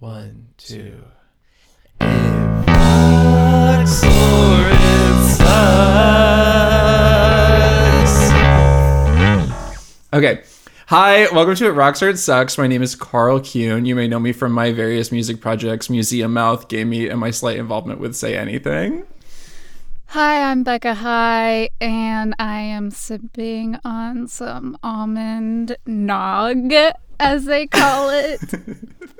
One, two. Okay. Hi, welcome to It Rocks or It Sucks. My name is Karl Kuehn. You may know me from my various music projects, Museum Mouth, Game Meat, and my slight involvement with Say Anything. Hi, I'm Becca High, and I am sipping on some almond nog, as they call it.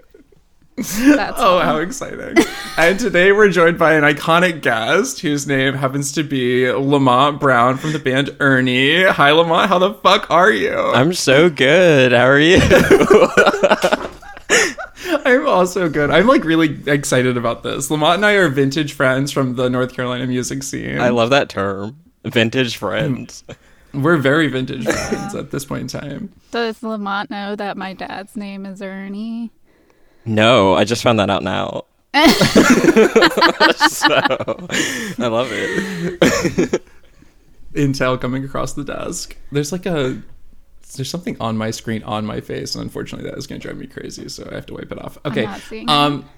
That's Oh, how exciting. and today we're joined by an iconic guest whose name happens to be Lamont Brown from the band Ernie. Hi, Lamont. How the fuck are you? I'm so good. How are you? I'm also good. I'm like really excited about this. Lamont and I are vintage friends from the North Carolina music scene. I love that term. Vintage friends. Hmm. We're very vintage friends at this point in time. Does Lamont know that my dad's name is Ernie? No, I just found that out now. so, I love it. Intel coming across the desk. There's like a there's something on my screen on my face, and unfortunately that is gonna drive me crazy, so I have to wipe it off. Okay. not seeing um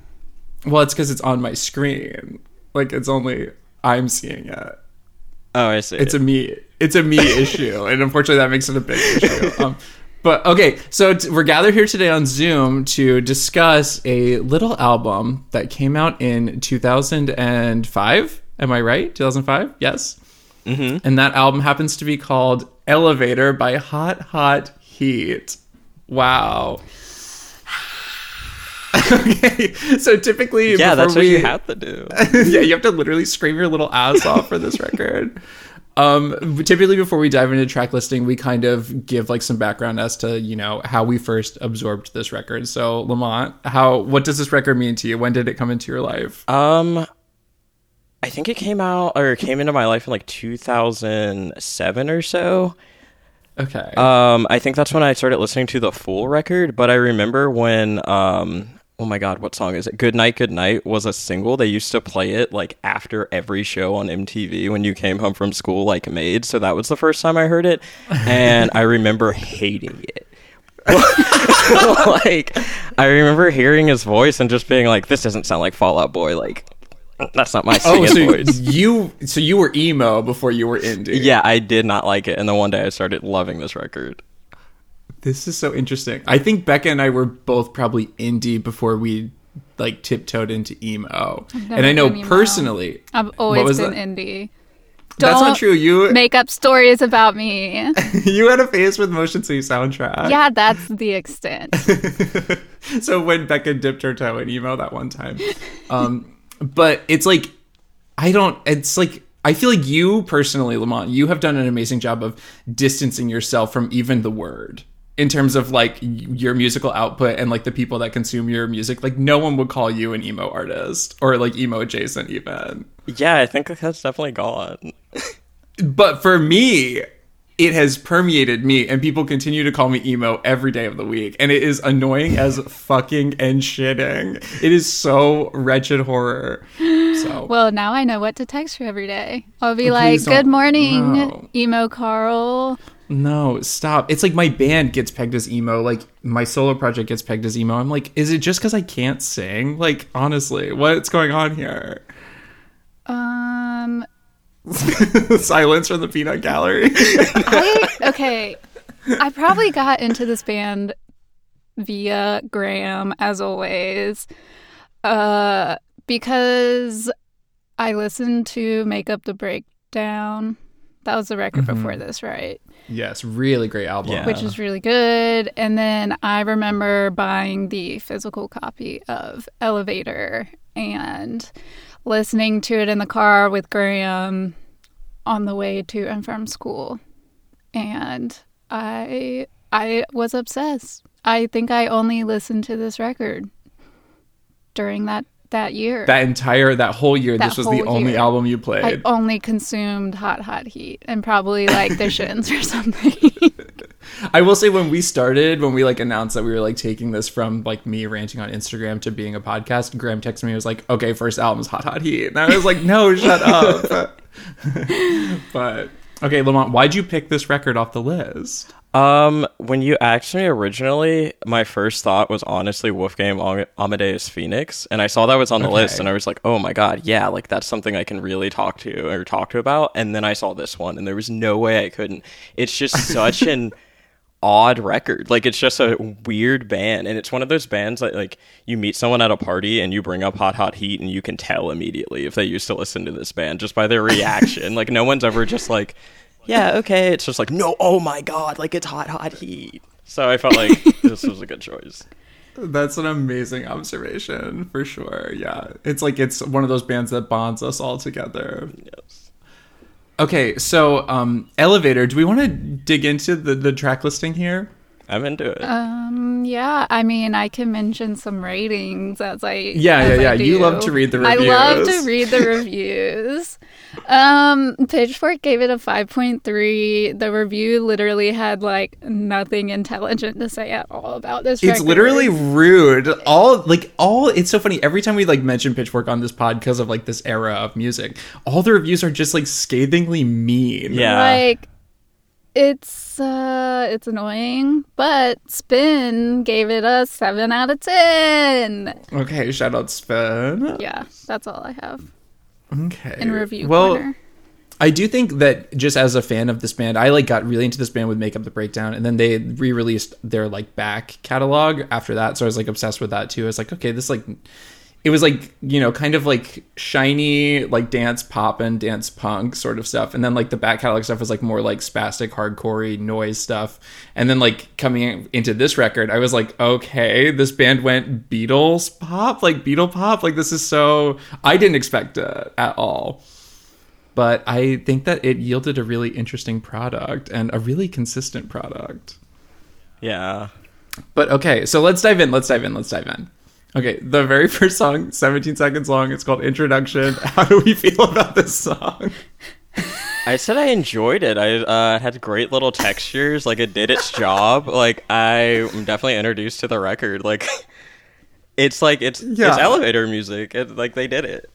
well it's because it's on my screen. Like it's only I'm seeing it. Oh, I see. It's a me it's a me issue, and unfortunately that makes it a big issue. Um but okay, so t- we're gathered here today on Zoom to discuss a little album that came out in 2005. Am I right? 2005? Yes. Mhm. And that album happens to be called Elevator by Hot Hot Heat. Wow. okay, so typically, yeah, that's before what we, you have to do. yeah, you have to literally scream your little ass off for this record. Um, typically, before we dive into track listing, we kind of give like some background as to you know how we first absorbed this record. So, Lamont, how what does this record mean to you? When did it come into your life? Um, I think it came out or came into my life in like 2007 or so. Okay, Um, I think that's when I started listening to the full record. But I remember when, um, oh my god, what song is it? "Good Night, Good Night" was a single. They used to play it like after every show on MTV when you came home from school, like made. So that was the first time I heard it, and I remember hating it. like, I remember hearing his voice and just being like, "This doesn't sound like Fall Out Boy." Like, that's not my oh, so voice. you so you were emo before you were indie. Yeah, I did not like it, and then one day I started loving this record. This is so interesting. I think Becca and I were both probably indie before we like tiptoed into emo. And I know personally, I've always been that? indie. that's not Don't true. You Make up stories about me. you had a phase with Motion City soundtrack. yeah, that's the extent. so when Becca dipped her toe in emo that one time, um, but it's like I don't. It's like I feel like you personally, Lamont, you have done an amazing job of distancing yourself from even the word in terms of like your musical output and like the people that consume your music. Like no one would call you an emo artist or like emo adjacent even. Yeah, I think that's definitely gone. But for me, it has permeated me, and people continue to call me emo every day of the week, and it is annoying as fucking and shitting. It is so wretched horror. So Well, now I know what to text you every day. I'll be Oh, like, "Good morning, no. emo Karl." No, stop. It's like my band gets pegged as emo, like my solo project gets pegged as emo. I'm like, is it just because I can't sing? Like honestly, what's going on here? Um, Silence from the peanut gallery. I okay. I probably got into this band via Graham, as always, uh, because I listened to "Make Up the Breakdown." That was the record before this, right? Yes, really great album. Yeah. Which is really good. And then I remember buying the physical copy of Elevator and listening to it in the car with Graham on the way to and from school. And I I was obsessed. I think I only listened to this record during that that year. that entire that whole year. That this was the whole only year. album you played. I only consumed Hot Hot Heat and probably like the shins or something. I will say when we started, when we like announced that we were like taking this from like me ranting on Instagram to being a podcast, Graham texted me. He was like, "Okay, first album's Hot Hot Heat," and I was like, "No, shut up." but okay, Lamont, why'd you pick this record off the list? Um, when you asked me originally, my first thought was honestly Wolfgang Am- Amadeus Phoenix, and I saw that was on the Okay. list, and I was like, "Oh my god, yeah, like that's something I can really talk to or talk to about." And then I saw this one, and there was no way I couldn't. It's just such an odd record. Like it's just a weird band, and it's one of those bands that like you meet someone at a party and you bring up Hot Hot Heat, and you can tell immediately if they used to listen to this band just by their reaction. like no one's ever just like, yeah, okay. It's just like, no, oh my god, like it's Hot Hot Heat. So I felt like this was a good choice. That's an amazing observation for sure. Yeah. It's like it's one of those bands that bonds us all together. Yes. Okay, so um Elevator, do we want to dig into the, the track listing here? I'm into it. Um, yeah, I mean, I can mention some ratings as I Yeah, as yeah, I yeah. You love to read the reviews. I love to read the reviews. Um, Pitchfork gave it a five point three. The review literally had like nothing intelligent to say at all about this. It's record. literally rude. All like all it's so funny every time we like mention Pitchfork on this pod because of like this era of music. All the reviews are just like scathingly mean. Yeah. like it's uh it's annoying, but Spin gave it a seven out of ten. Okay, shout out Spin. Yeah, that's all I have Okay. in review Well, corner. I do think that just as a fan of this band, I like got really into this band with Make Up the Breakdown, and then they re-released their like back catalog after that. So I was like obsessed with that too. I was like, okay, this like it was like you know kind of like shiny like dance pop and dance punk sort of stuff, and then like the back catalog stuff was like more like spastic hardcore noise stuff. And then like coming into this record, I was like, okay, this band went Beatles pop, like Beatle pop, like this is so I didn't expect it at all but I think that it yielded a really interesting product and a really consistent product. yeah. But okay, so let's dive in. Let's dive in. Let's dive in. Okay, the very first song, 17 seconds long. It's called Introduction. How do we feel about this song? I said I enjoyed it. I uh, had great little textures. Like it did its job. Like I am definitely introduced to the record. Like it's like it's Yeah. it's elevator music. It, like they did it.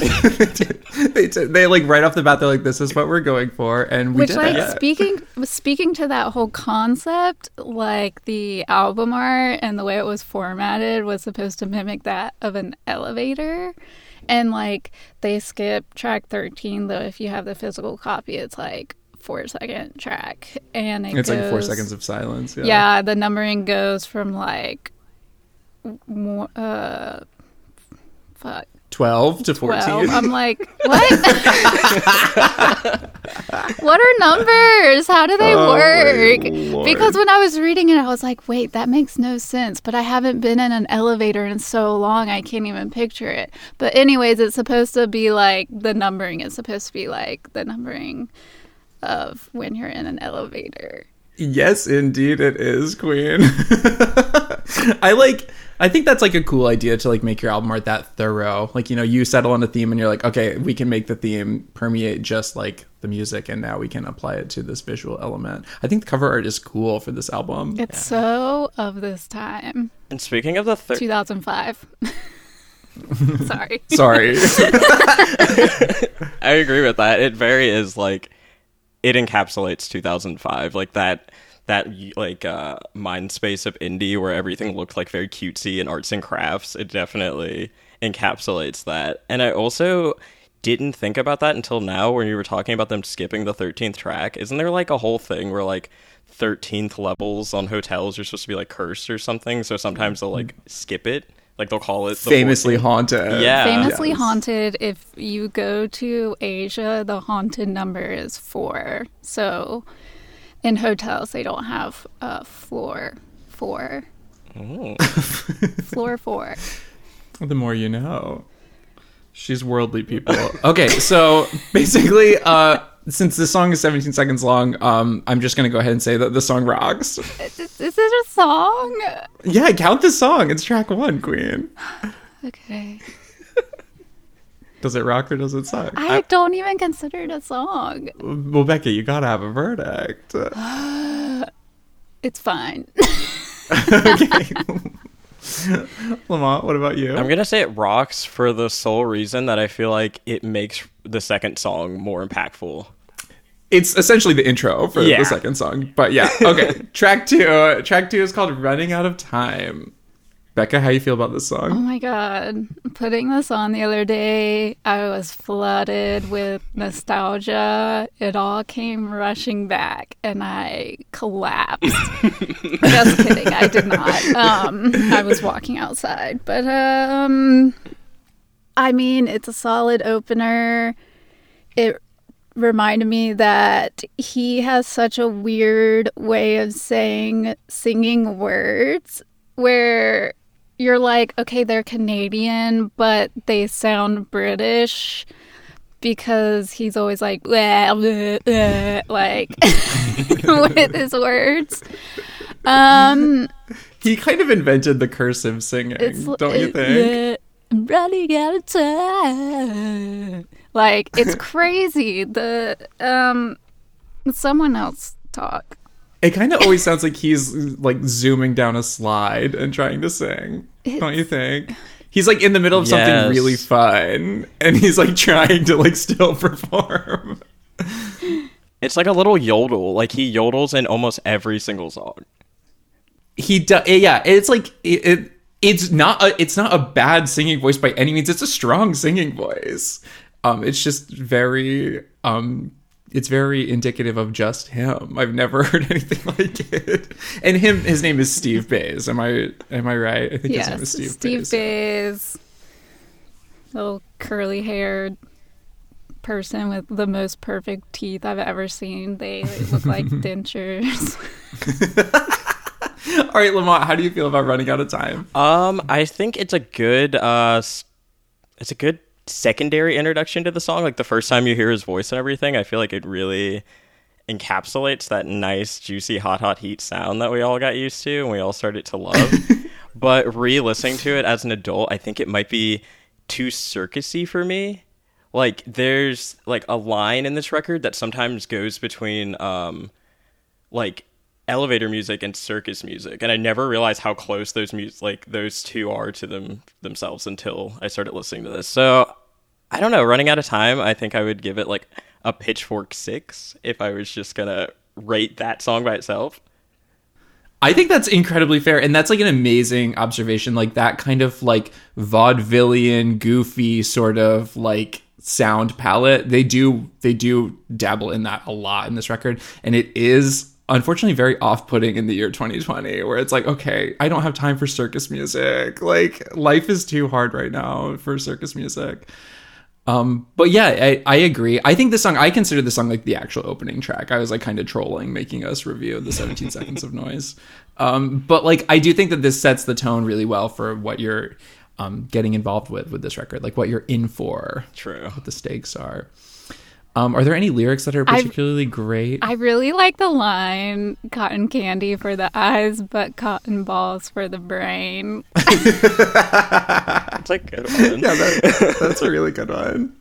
they, did- they like right off the bat, they're like, "This is what we're going for," and we Which, did like, it. speaking speaking to that whole concept, like the album art and the way it was formatted was supposed to mimic that of an elevator, and like they skip track thirteen. Though, if you have the physical copy, it's like four second track, and it It's like four seconds of silence. Yeah. Yeah, the numbering goes from like, uh, fuck. 12 to 14. 12. I'm like, what? what are numbers? How do they Oh, work? Because when I was reading it, I was like, wait, that makes no sense. But I haven't been in an elevator in so long, I can't even picture it. But, anyways, it's supposed to be like the numbering is supposed to be like the numbering of when you're in an elevator. Yes, indeed it is, Queen. I like I think that's like a cool idea to like make your album art that thorough. Like, you know, you settle on a theme and you're like, okay, we can make the theme permeate just like the music and now we can apply it to this visual element. I think the cover art is cool for this album. It's so of this time, And speaking of the third, 2005. Sorry. Sorry. I agree with that. It very is like it encapsulates 2005, like that that like uh mind space of indie where everything looked like very cutesy and arts and crafts. It definitely encapsulates that. And I also didn't think about that until now when you were talking about them skipping the 13th track. Isn't there like a whole thing where like 13th levels on hotels are supposed to be like cursed or something? So sometimes they'll like skip it. Like they'll call it the Famously 14th. haunted. Yeah. Famously Yes. haunted. If you go to Asia, the haunted number is four. So in hotels, they don't have uh, floor four. Ooh. Floor four. The more you know. She's worldly people. Okay, so basically, uh, since this song is 17 seconds long, um, I'm just gonna go ahead and say that the song rocks. Is, is it a song? Yeah, count the song. It's track one, Queen. Okay. Does it rock or does it suck? I don't even consider it a song. well, Becky, you gotta have a verdict. It's fine. okay. Lamont, what about you? I'm gonna say it rocks for the sole reason that I feel like it makes the second song more impactful. it's essentially the intro for Yeah. the second song. But yeah, okay. track two. Uh, track two is called "Running Out of Time." Becca, how you feel about this song? Oh my god. Putting this on the other day, I was flooded with nostalgia. It all came rushing back and I collapsed. Just kidding, I did not. Um I was walking outside. But um I mean, it's a solid opener. It reminded me that he has such a weird way of saying singing words where you're like, okay, they're Canadian, but they sound British because he's always like, "Blah, blah, blah," like with his words. Um, He kind of invented the cursive singing, don't you think? I'm running out of time. Like it's crazy. The um, someone else talk. It kind of always sounds like he's like zooming down a slide and trying to sing. Don't you think? He's like in the middle of something really fun, and he's like trying to like still perform. It's like a little yodel. Like he yodels in almost every single song. he does yeah it's like it, it it's not a it's not a bad singing voice by any means it's a strong singing voice um it's just very um it's very indicative of just him. I've never heard anything like it. And him his name is steve bays. Am i am i right? I think his name is steve, Steve bays. Bays, little curly haired person with the most perfect teeth I've ever seen. They look like dentures. all right lamont how do you feel about running out of time? Um, I think it's a good uh, it's a good secondary introduction to the song. Like the first time you hear his voice and everything, I feel like it really encapsulates that nice, juicy, hot, hot heat sound that we all got used to and we all started to love. but re-listening to it as an adult, I think it might be too circusy for me. Like there's like a line in this record that sometimes goes between um like elevator music and circus music and i never realized how close those mus- like those two are to them themselves until i started listening to this so i don't know running out of time i think i would give it like a pitchfork six if i was just gonna rate that song by itself I think that's incredibly fair, and that's like an amazing observation. Like that kind of like vaudevillian, goofy sort of like sound palette. They do they do dabble in that a lot in this record, and it is unfortunately very off-putting in the year 2020 where it's like okay i don't have time for circus music like life is too hard right now for circus music um, but yeah, I, I agree. I think this song, I consider this song like the actual opening track. I was like kind of trolling, making us review the 17 seconds of noise. Um, but like, I do think that this sets the tone really well for what you're um, getting involved with with this record, like what you're in for, true what the stakes are. Um, are there any lyrics that are I- particularly great? I really like the line cotton candy for the eyes, but cotton balls for the brain. it's like good one. yeah, that, that's a really good one.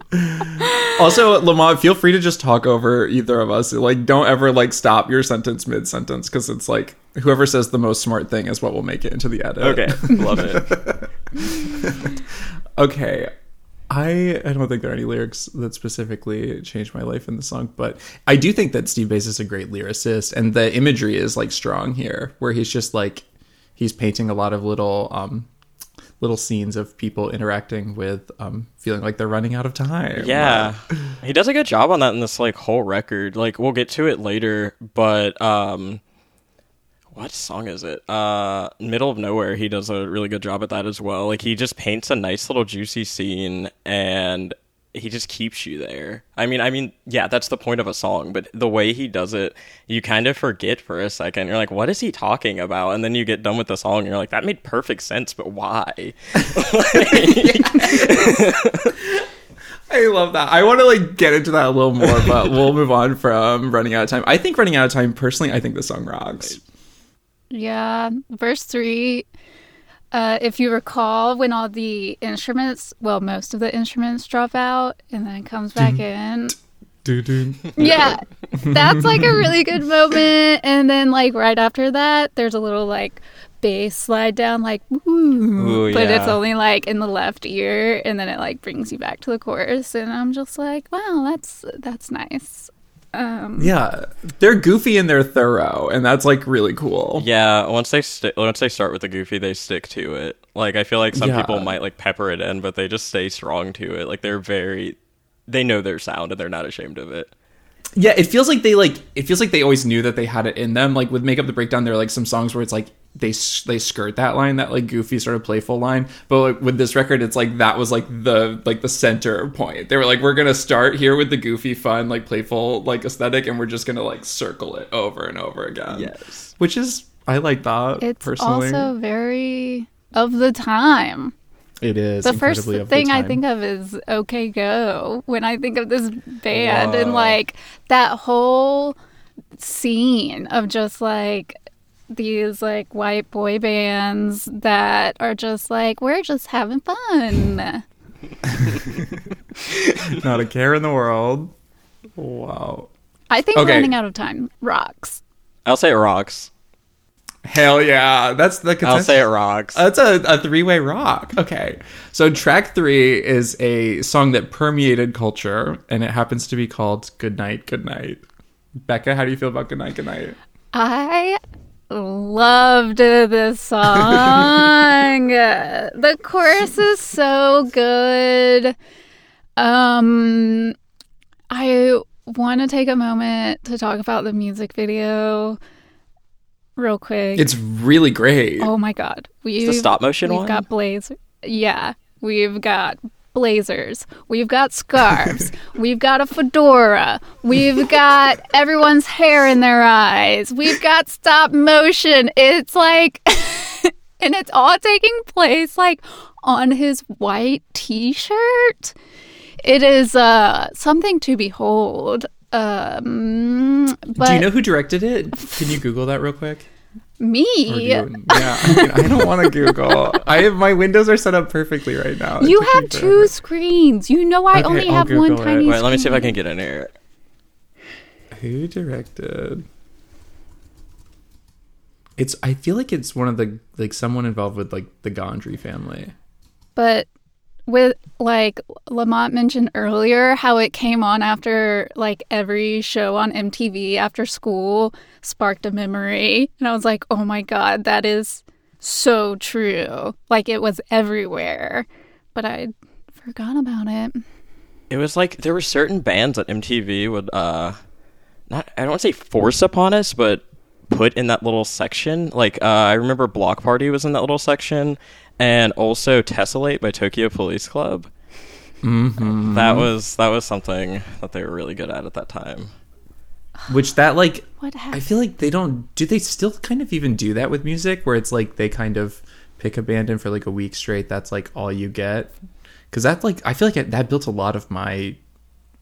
Also, Lamont, feel free to just talk over either of us. Like, don't ever like stop your sentence mid sentence because it's like whoever says the most smart thing is what will make it into the edit. okay love it okay. I I don't think there are any lyrics that specifically changed my life in the song, but I do think that Steve Bays is a great lyricist, and the imagery is like strong here, where he's just like he's painting a lot of little um little scenes of people interacting with um feeling like they're running out of time. Yeah. he does a good job on that in this like whole record. Like we'll get to it later, but um what song is it? Uh Middle of Nowhere, he does a really good job at that as well. Like he just paints a nice little juicy scene and he just keeps you there. I mean, I mean, yeah, that's the point of a song, but the way he does it, you kind of forget for a second. You're like, what is he talking about? And then you get done with the song and you're like, that made perfect sense, but why? I love that. I want to like get into that a little more, but we'll move on from running out of time. I think running out of time personally, I think the song rocks. Yeah, verse three. Uh, if you recall, when all the instruments, well, most of the instruments drop out and then it comes back in. Doo-doo. Yeah, that's like a really good moment. And then, like, right after that, there's a little like bass slide down, like, ooh, Ooh, but it's only like in the left ear, and then it like brings you back to the chorus. And I'm just like, wow, that's that's nice. Um, yeah, they're goofy and they're thorough, and that's like really cool. Yeah, once they st- once they start with the goofy, they stick to it. Like I feel like some Yeah. people might like pepper it in, but they just stay strong to it. Like they're very, they know their sound and they're not ashamed of it. Yeah, it feels like they like it feels like they always knew that they had it in them. Like with Make Up the Breakdown, there are like some songs where it's like they s- they skirt that line, that like goofy sort of playful line. But like, with this record, it's like that was like the like the center point. They were like, we're gonna start here with the goofy, fun, like playful, like aesthetic, and we're just gonna like circle it over and over again. Yes. which is I like that It's personally. also very of the time. It is The first incredibly the thing I think of is OK Go when I think of this band and like that whole scene of just like these like white boy bands that are just like we're just having fun. not a care in the world. Wow. I think Okay. running out of time rocks. I'll say it rocks. Hell yeah, that's the I'll say it rocks. That's a, a three way rock. Okay. So, track three is a song that permeated culture, and it happens to be called Good Night, Good Night. Becca, how do you feel about Good Night, Good Night? I loved this song. the chorus is so good. Um I want to take a moment to talk about the music video real quick. It's really great. oh my god. We the stop motion We've one? got blaze. Yeah, we've got blazers. We've got scarves. we've got a fedora. We've got everyone's hair in their eyes. We've got stop motion. It's like, and it's all taking place like on his white t-shirt. It is uh something to behold. Um, but do you know who directed it? Can you Google that real quick? Me? Or do you- yeah, I, mean, I don't want to Google. I have my windows are set up perfectly right now. You took me have forever. two screens. You know I Okay, only I'll have one it. tiny Wait, let me see if I can get in here. Who directed? It's. I feel like it's one of the like someone involved with like the Gondry family. But with like Lamont mentioned earlier, how it came on after like every show on MTV after school sparked a memory. And I was like, oh my God, that is so true. Like it was everywhere. But I forgot about it. It was like there were certain bands that MTV would uh not I don't want to say force upon us, but put in that little section. Like uh, I remember Bloc Party was in that little section, and also Tessellate by Tokyo Police Club. Mm-hmm. That was that was something that they were really good at at that time. Which that like What I feel like they don't do they still kind of even do that with music where it's like they kind of pick a band and for like a week straight that's like all you get because that like I feel like it, that built a lot of my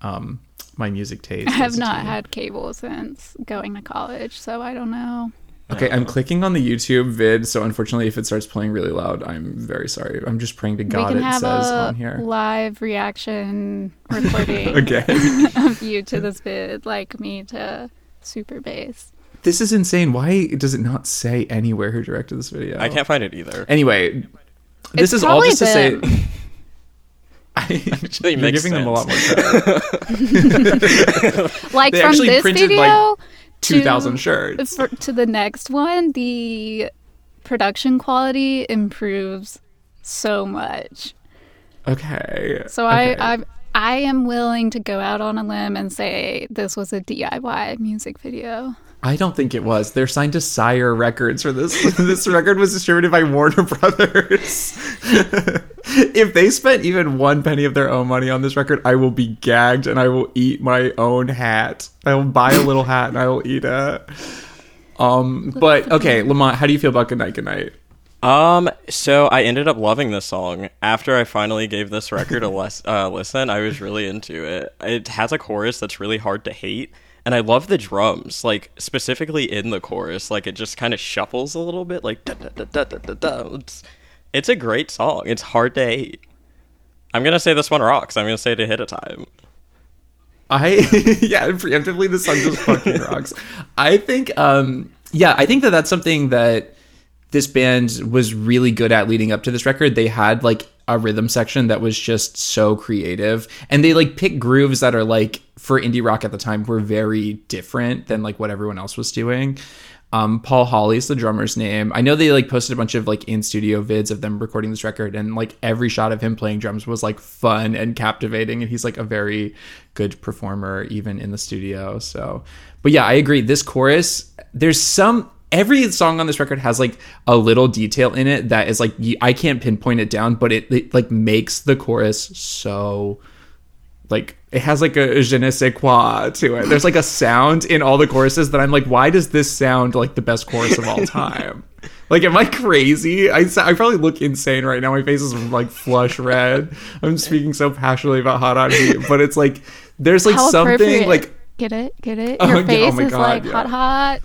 um my music taste. I have not teen. had cable since going to college, so I don't know. Okay, I'm clicking on the YouTube vid, so unfortunately, if it starts playing really loud, I'm very sorry. I'm just praying to God it says a on here. live reaction recording Okay, of you to this vid, like me to Super Bass. this is insane. Why does it not say anywhere who directed this video? I can't find it either. Anyway, this It's is all probably just to say. I, Actually you're makes giving them a lot more credit. Like They from this video like, to- Two thousand shirts. for, to the next one, the production quality improves so much. Okay. So okay. I, I I am willing to go out on a limb and say this was a DIY music video. I don't think it was. They're signed to Sire Records for this. this record was distributed by Warner Brothers. if they spent even one penny of their own money on this record, I will be gagged and I will eat my own hat. I will buy a little hat and I will eat it. Um, but okay, Lamont, how do you feel about Goodnight Goodnight? Um, so I ended up loving this song after I finally gave this record a les- uh, listen. I was really into it. It has a chorus that's really hard to hate, and I love the drums, like specifically in the chorus. Like it just kind of shuffles a little bit, like da da da da da da it's a great song. It's hard to hate. I'm gonna say this one rocks. I'm gonna say to hit a time. I yeah, preemptively the song just fucking rocks. I think um yeah, I think that that's something that this band was really good at leading up to this record. They had like a rhythm section that was just so creative and they like pick grooves that are like for indie rock at the time were very different than like what everyone else was doing um, Paul Hawley's the drummer's name. I know they like posted a bunch of like in studio vids of them recording this record, and like every shot of him playing drums was like fun and captivating. And he's like a very good performer even in the studio. So, but yeah, I agree. This chorus, there's some every song on this record has like a little detail in it that is like I can't pinpoint it down, but it, it like makes the chorus so like it has like a je ne sais quoi to it. There's like a sound in all the choruses that I'm like, why does this sound like the best chorus of all time? like, am I crazy? I, I probably look insane right now. My face is like flush red. I'm speaking so passionately about hot hot heat, but it's like there's like How something like Get it? Get it? Oh, Your oh face my is God, like yeah. hot, hot.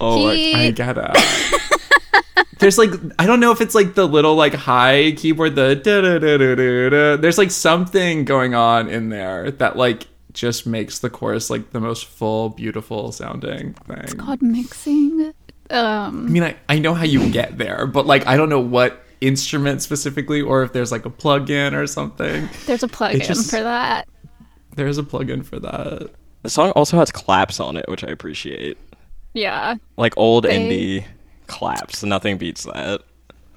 Oh, like, He- I get it. There's like I don't know if it's like the little like high keyboard the da da da da da da. There's like something going on in there that like just makes the chorus like the most full, beautiful sounding thing. It's called mixing. Um, I mean, I, I know how you get there, but like I don't know what instrument specifically, or if there's like a plug-in or something. there's a plug-in just- for that. There's a plug-in for that. the song also has claps on it, which I appreciate. Yeah, Like old They- indie claps. Nothing beats that.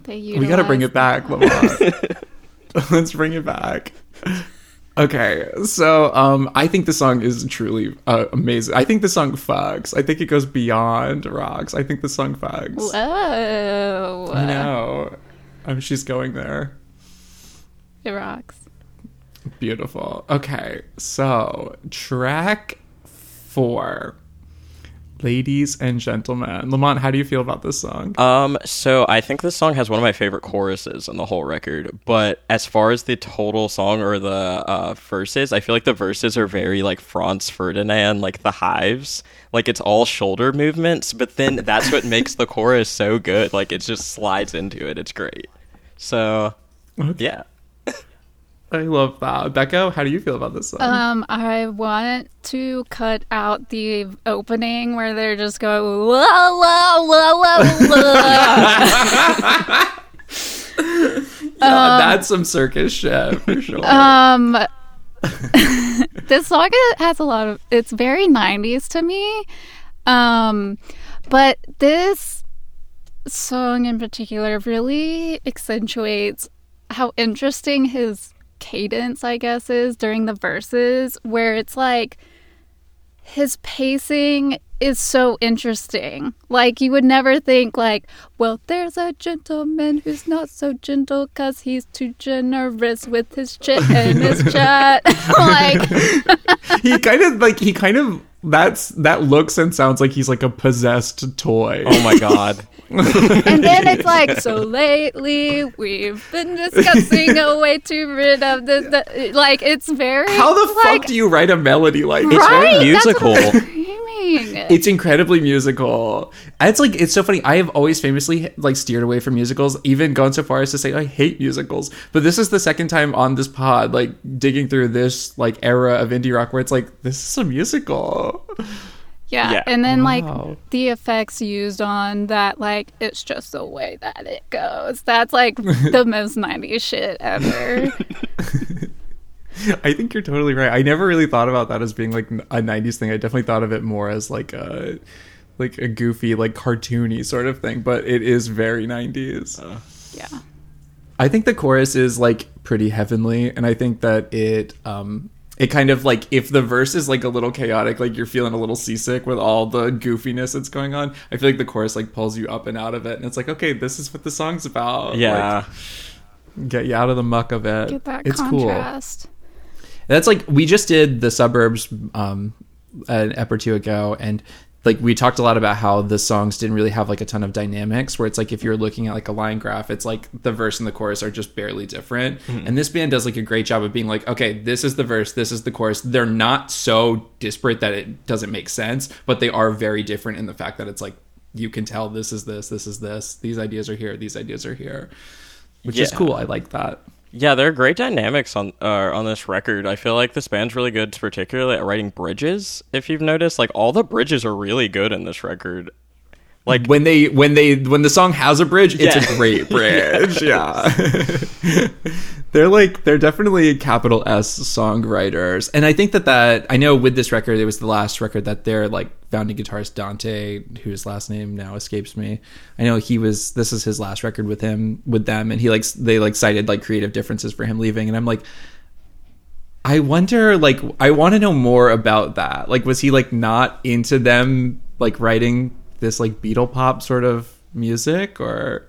they We gotta bring it back, Let's bring it back. Okay, so um, I think the song is truly uh, amazing. I think the song fucks. I think it goes beyond rocks. I think the song fucks. Whoa, I know. Um, she's going there. it rocks. Beautiful. Okay, so track four. Ladies and gentlemen. Lamont, how do you feel about this song? Um, so I think this song has one of my favorite choruses on the whole record. But as far as the total song or the uh, verses, I feel like the verses are very like Franz Ferdinand, like the hives. Like it's all shoulder movements, but then that's what makes the chorus so good. Like it just slides into it. It's great. So yeah. I love that. Becca, how do you feel about this song? Um, I want to cut out the opening where they're just going whoa, whoa, whoa, whoa, whoa. yeah, that's some circus shit for sure. um, this song has a lot of. It's very '90s to me. Um, but this song in particular really accentuates how interesting his cadence, I guess, is during the verses, where it's like his pacing is so interesting. Like you would never think like, well, there's a gentleman who's not so gentle cuz he's too generous with his chit and his chat. like he kind of like he kind of that's that looks and sounds like he's like a possessed toy. Oh my god. and then it's like, so lately we've been discussing a way to rid of this. The, like it's very How the like, fuck do you write a melody like It's that? very Right? That's musical. What It's incredibly musical. It's like it's so funny. I have always famously like steered away from musicals, even gone so far as to say I hate musicals. But this is the second time on this pod, like digging through this like era of indie rock where it's like this is a musical. Yeah. Yeah. And then Wow. like the effects used on that, like it's just the way that it goes. That's like the most 90s shit ever. I think you're totally right. I never really thought about that as being like a '90s thing. I definitely thought of it more as like a like a goofy, like cartoony sort of thing. But it is very '90s. yeah. I think the chorus is like pretty heavenly, and I think that it um it kind of like if the verse is like a little chaotic, like you're feeling a little seasick with all the goofiness that's going on. I feel like the chorus like pulls you up and out of it, and it's like okay, this is what the song's about. Yeah. Like, get you out of the muck of it. Get that it's cool. That's like we just did the suburbs um an ep or two ago and like we talked a lot about how the songs didn't really have like a ton of dynamics where it's like if you're looking at like a line graph it's like the verse and the chorus are just barely different. And this band does like a great job of being like okay this is the verse this is the chorus. They're not so disparate that it doesn't make sense but they are very different in the fact that it's like you can tell this is this this is this these ideas are here these ideas are here which is cool. I like that Yeah, there are great dynamics on uh, on this record. I feel like this band's really good, particularly at writing bridges. If you've noticed, like all the bridges are really good in this record. Like when they when they when the song has a bridge, it's Yeah. a great bridge. yeah. they're like they're definitely capital S songwriters. And I think that that I know with this record it was the last record that their like founding guitarist Dante, whose last name now escapes me. I know he was this is his last record with him with them and he likes they like cited like creative differences for him leaving and I'm like I wonder, like, I want to know more about that. Like, was he like not into them like writing this like Beatle pop sort of music, or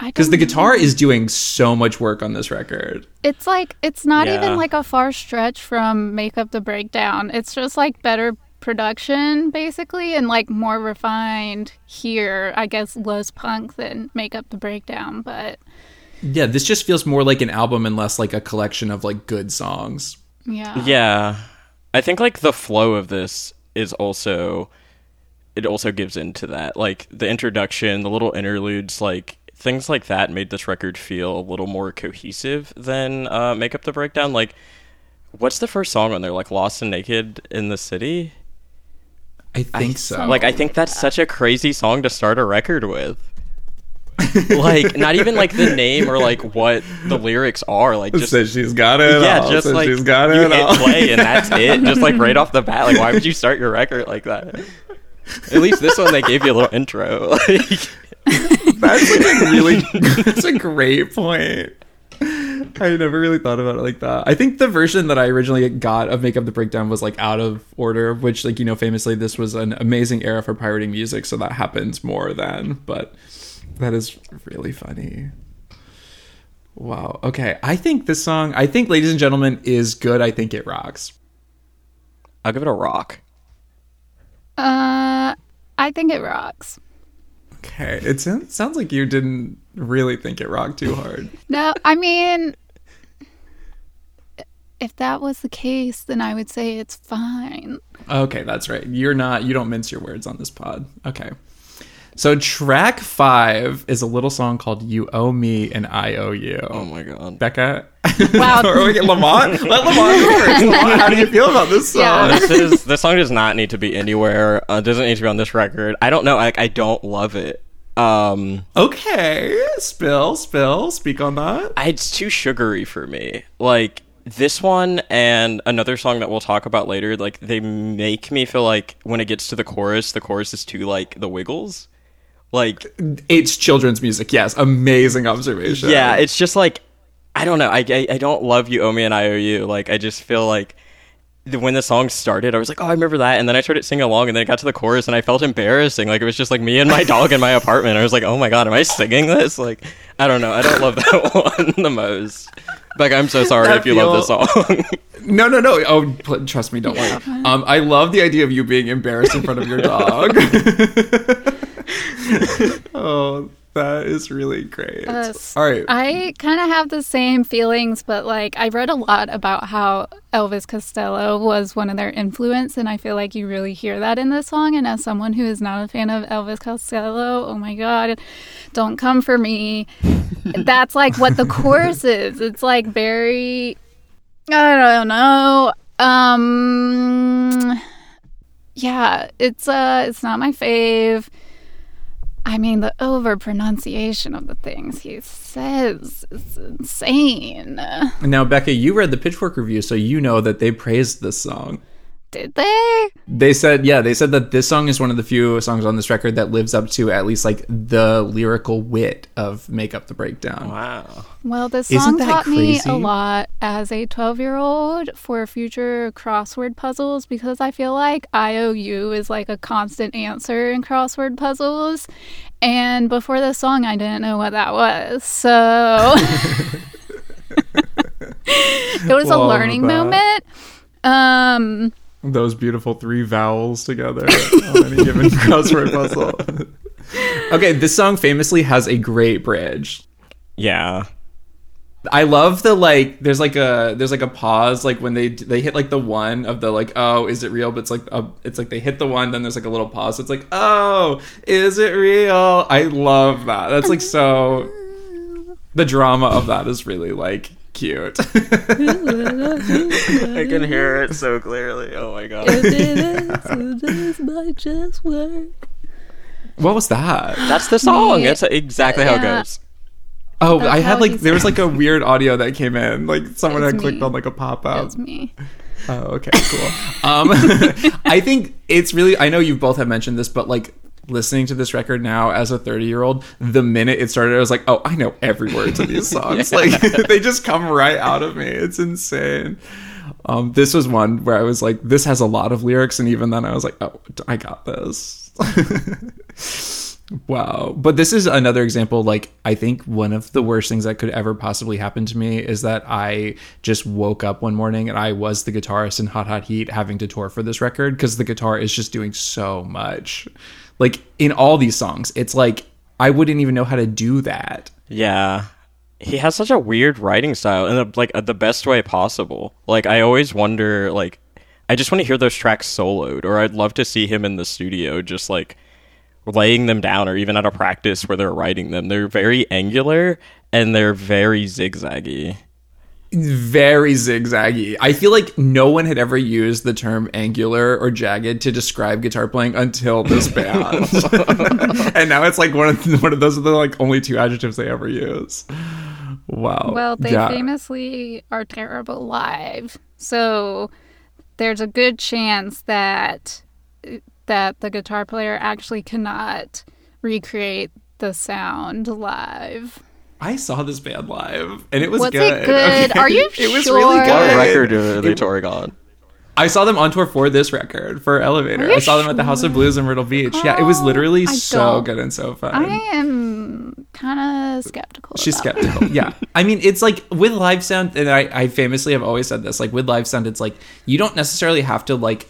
because the guitar know. is doing so much work on this record? It's like it's not Yeah. even like a far stretch from Make Up the Breakdown. It's just like better production basically and like more refined here, I guess less punk than Make Up the Breakdown, but Yeah, this just feels more like an album and less like a collection of like good songs. yeah. Yeah. I think like the flow of this is also it also gives into that. Like the introduction, the little interludes, like things like that made this record feel a little more cohesive than uh Make Up the Breakdown. Like what's the first song on there? Like Lost and Naked in the City? I think so. Like I think that's such a crazy song to start a record with. like not even like the name or like what the lyrics are. Like just says she's got it. yeah, all, just says like she's got you it. hit all. play and that's it. Just like right off the bat. Like why would you start your record like that? At least this one they gave you a little intro. Like, That's like a really that's a great point. I never really thought about it like that. I think the version that I originally got of Make Up the Breakdown was like out of order, which like you know famously this was an amazing era for pirating music, so that happens more than. But that is really funny. Wow. Okay. I think this song, I think Ladies and Gentlemen is good. I think it rocks. I'll give it a rock. Uh I think it rocks. Okay. It sounds sounds like you didn't really think it rocked too hard. No, I mean if that was the case, then I would say it's fine. Okay, that's right. You're not you don't mince your words on this pod. Okay. So track 5 is a little song called You Owe Me and I Owe You. Oh my god. Becca? Wow. or we get Lamont? Let Lamont. Lamont, how do you feel about this song? Yeah. this is this song does not need to be anywhere. Uh, doesn't need to be on this record. I don't know. Like I don't love it. Um, Okay. Spill, spill, speak on that. I- it's too sugary for me. Like this one and another song that we'll talk about later. Like they make me feel like when it gets to the chorus, the chorus is too like the Wiggles. Like It's children's music. Yes, amazing observation. yeah, it's just like I don't know. I, I I don't love you, owe me, and I owe you. Like I just feel like when the song started, I was like, oh, I remember that, and then I started singing along, and then it got to the chorus, and I felt embarrassing. Like it was just like me and my dog in my apartment. I was like, oh my god, am I singing this? Like I don't know. I don't love that one the most. Like I'm so sorry That if you love this feel- song. No, no, no. Oh, pl- trust me, don't worry. Um, I love the idea of you being embarrassed in front of your dog. oh, that is really great. Uh, All right. I kind of have the same feelings, but like I read a lot about how Elvis Costello was one of their influence, and I feel like you really hear that in this song. And as someone who is not a fan of Elvis Costello, oh my god, don't come for me. That's like what the chorus is. It's like very, I don't know. Um, yeah, it's uh, it's not my fave. I mean, the over pronunciation of the things he says is insane. now, Becca, you read the Pitchfork review, so you know that they praised this song. Did they? They said, yeah, they said that this song is one of the few songs on this record that lives up to at least like the lyrical wit of Make Up the Breakdown. wow. Well, this Isn't song that taught me a lot as a 12 year old for future crossword puzzles because I feel like IOU is like a constant answer in crossword puzzles. And before this song, I didn't know what that was. So it was a learning moment. Um, Those beautiful three vowels together on any given crossword puzzle. okay, this song famously has a great bridge. Yeah. I love the like. There's like a there's like a pause like when they they hit like the one of the like oh is it real? But it's like a, it's like they hit the one then there's like a little pause. It's like oh is it real? I love that. That's like so. The drama of that is really like cute. I can hear it so clearly. Oh my god. What was that? That's the song. Me- That's exactly how it Yeah. goes. Oh, That's I had like there was like a weird audio that came in. Like someone It's had clicked me. on like a pop up. That's me. Oh, okay, cool. um, I think it's really. I know you both have mentioned this, but like listening to this record now as a 30 year old, the minute it started, I was like, oh, I know every word to these songs. Like they just come right out of me. It's insane. Um, this was one where I was like, this has a lot of lyrics, and even then, I was like, oh, I got this. Wow. But this is another example. Like, I think one of the worst things that could ever possibly happen to me is that I just woke up one morning and I was the guitarist in Hot Hot Heat having to tour for this record because the guitar is just doing so much. Like, in all these songs, it's like I wouldn't even know how to do that. Yeah. He has such a weird writing style in the, like uh, the best way possible. Like I always wonder like I just want to hear those tracks soloed or I'd love to see him in the studio just like laying them down or even at a practice where they're writing them. They're very angular and they're very zigzaggy. Very zigzaggy. I feel like no one had ever used the term angular or jagged to describe guitar playing until this band. and now it's like one of one of those are the like only two adjectives they ever use. Wow. Well, they Yeah. famously are terrible live. So there's a good chance that that the guitar player actually cannot recreate the sound live. I saw this band live and it was Was it good. good? Are you It was really good. What record are they touring on? I saw them on tour for this record for Elevator. I saw them at the House of Blues in Myrtle Beach. yeah, it was Oh, literally I so don't- good and so fun. I am kind of skeptical. She's about it. skeptical. yeah. I mean, it's like with live sound, and I, I famously have always said this, like with live sound, it's like you don't necessarily have to like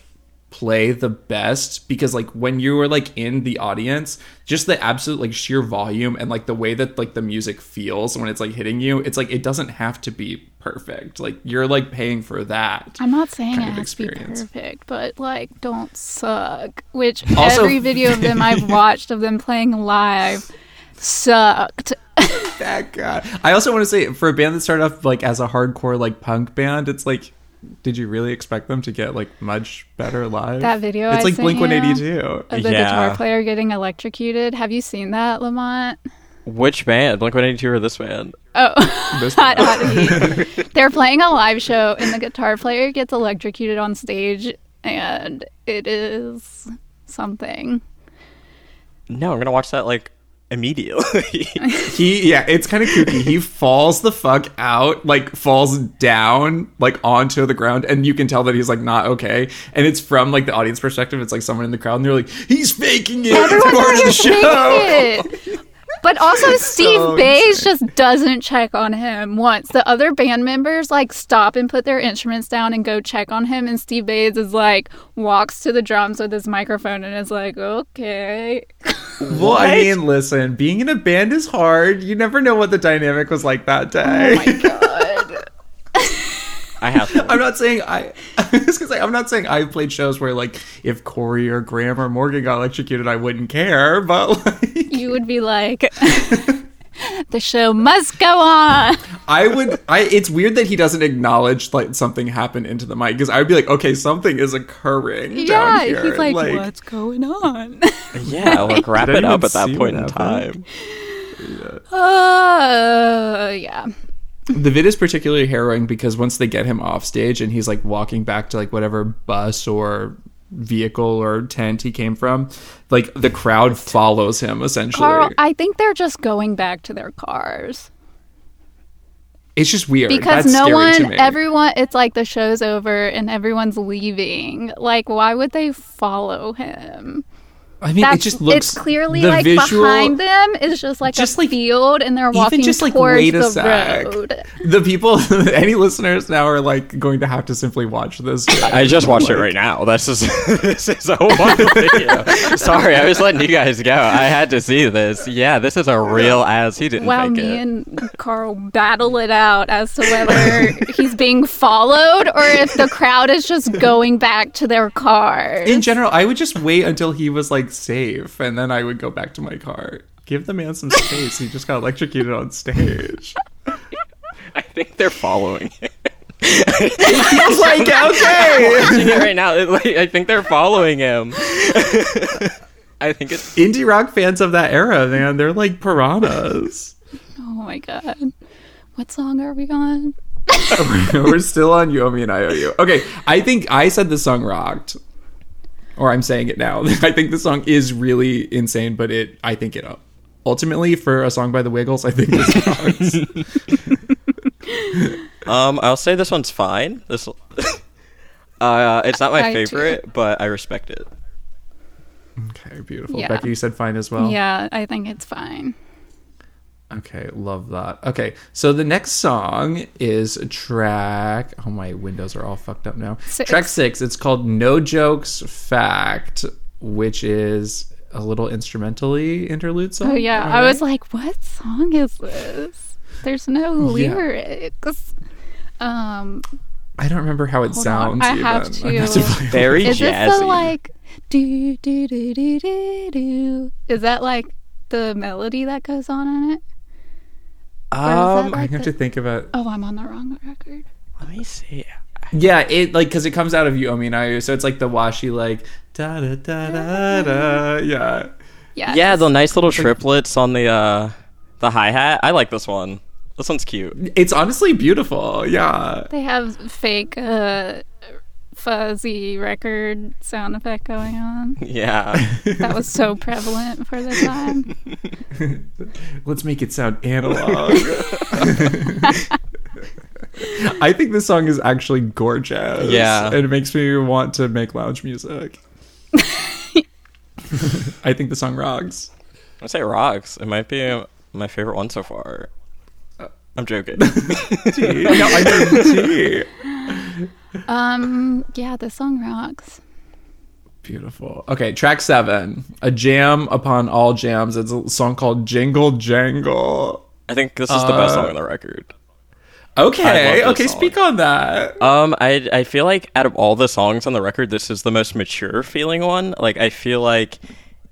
play the best because like when you were like in the audience, just the absolute like sheer volume and like the way that like the music feels when it's like hitting you, it's like it doesn't have to be perfect. Like you're like paying for that. I'm not saying it has to be perfect, but like, don't suck. Which Also- every video of them I've watched of them playing live sucked. that guy. I also want to say for a band that started off like as a hardcore like punk band, it's like did you really expect them to get like much better live? That video It's I like Blink 182. of the Yeah. guitar player getting electrocuted. Have you seen that, Lamont? Which band? Blink 182 or this band? Oh, This hot, hot. They're playing a live show, and the guitar player gets electrocuted on stage, and it is something. No, I'm gonna watch that like immediately. He yeah, it's kind of kooky. He falls the fuck out, like falls down like onto the ground, and you can tell that he's like not okay. And it's from like the audience perspective. It's like someone in the crowd, and they're like, "He's faking it. Everyone it's part of the show." But also, Steve So Bays just doesn't check on him once. The other band members like stop and put their instruments down and go check on him, and Steve Bays is like walks to the drums with his microphone and is like, "Okay." Well, I mean, listen, being in a band is hard. You never know what the dynamic was like that day. Oh my god. I have to. I'm not saying I. I was gonna say I'm not saying I've played shows where like if Corey or Graham or Morgan got electrocuted, I wouldn't care. But like, you would be like, "The show must go on." I would. I. It's weird that he doesn't acknowledge like something happened into the mic because I would be like, okay, something is occurring Yeah, down here. he's like, "What's going on?" yeah, like wrap it up at that point in what happened? time. uh, yeah. The vid is particularly harrowing because once they get him off stage and he's like walking back to like whatever bus or vehicle or tent he came from, like the crowd follows him essentially. Karl, I think they're just going back to their cars. it's just weird because That's no one everyone it's like the show's over and everyone's leaving like why would they follow him I mean, That's, it just looks it's clearly the like visual, behind them is just like Just, a like, field and they're walking even just like towards wait a the sec. road The people, any listeners now are like going to have to simply watch this. I just watched it right now. This is this is a one video. Sorry, I was letting you guys go. I had to see this. Yeah, this is a real as he didn't while fake me it. and Karl battle it out as to whether he's being followed or if the crowd is just going back to their cars. In general, I would just wait until he was like safe, and then I would go back to my car. Give the man some space. he just got electrocuted on stage. I think they're following it. He's like, okay. Watching it right now. it- like, I think they're following him. I think it's Indie rock fans of that era, man, they're like piranhas. Oh my god. What song are we on? We're still on You Owe Me an IOU. Okay, I think I said the song rocked. Or I'm saying it now. I think the song is really insane, but it I think it. Ultimately, for a song by the Wiggles, I think this rocks. um I'll say this one's fine. This uh it's not my I too. favorite, but I respect it. okay, beautiful. Yeah. Becky, you said fine as well. Yeah, I think it's fine. Okay, love that. Okay, so the next song is track. Oh, my windows are all fucked up now. Six. Track six. It's called "No Jokes Fact," which is a little instrumentally interlude song. Oh yeah, Am I was like, what song is this? There's no Yeah. lyrics. Um, I don't remember how it Hold on, sounds. I even. have I'm to- gonna have play it. Very is this the like do do do do do do? Is that like the melody that goes on in it? Or is that um I have the- to think about. Oh, I'm on the wrong record. let me see. Yeah, it like because it comes out of you, Omi and I. So it's like the washy, like da da da da da. Yeah. Yeah. Yeah, the nice little triplets on the uh the hi-hat. I like this one. This one's cute. It's honestly beautiful. Yeah. They have fake uh, fuzzy record sound effect going on. Yeah. That was so prevalent for the time. Let's make it sound analog. I think this song is actually gorgeous. Yeah. It makes me want to make lounge music. I think the song rocks. I say rocks. It might be my favorite one so far. Uh, I'm joking. no, I mean tea. Um, yeah, the song rocks. Beautiful. Okay, track seven. A jam upon all jams. It's a song called Jingle Jangle. I think this is the best Uh, song on the record. Okay, okay, song. speak on that. Um, I I feel like out of all the songs on the record, this is the most mature feeling one. Like I feel like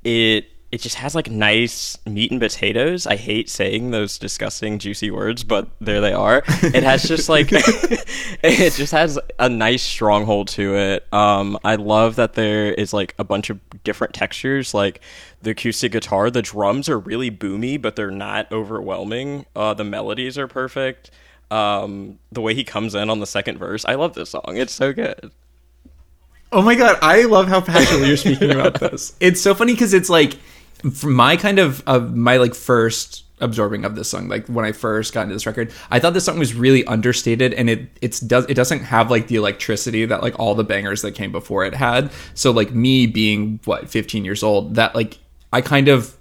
it it just has like nice meat and potatoes. I hate saying those disgusting juicy words, but there they are. It has just like it just has a nice stronghold to it. Um, I love that there is like a bunch of different textures, like the acoustic guitar. The drums are really boomy, but they're not overwhelming. Uh, the melodies are perfect um the way he comes in on the second verse i love this song it's so good Oh my god, I love how passionately you're speaking about this. It's so funny because it's like from my kind of of my like first absorbing of this song, like when I first got into this record, I thought this song was really understated and it it's does it doesn't have like the electricity that like all the bangers that came before it had. So like me being what 15 years old, that like I kind of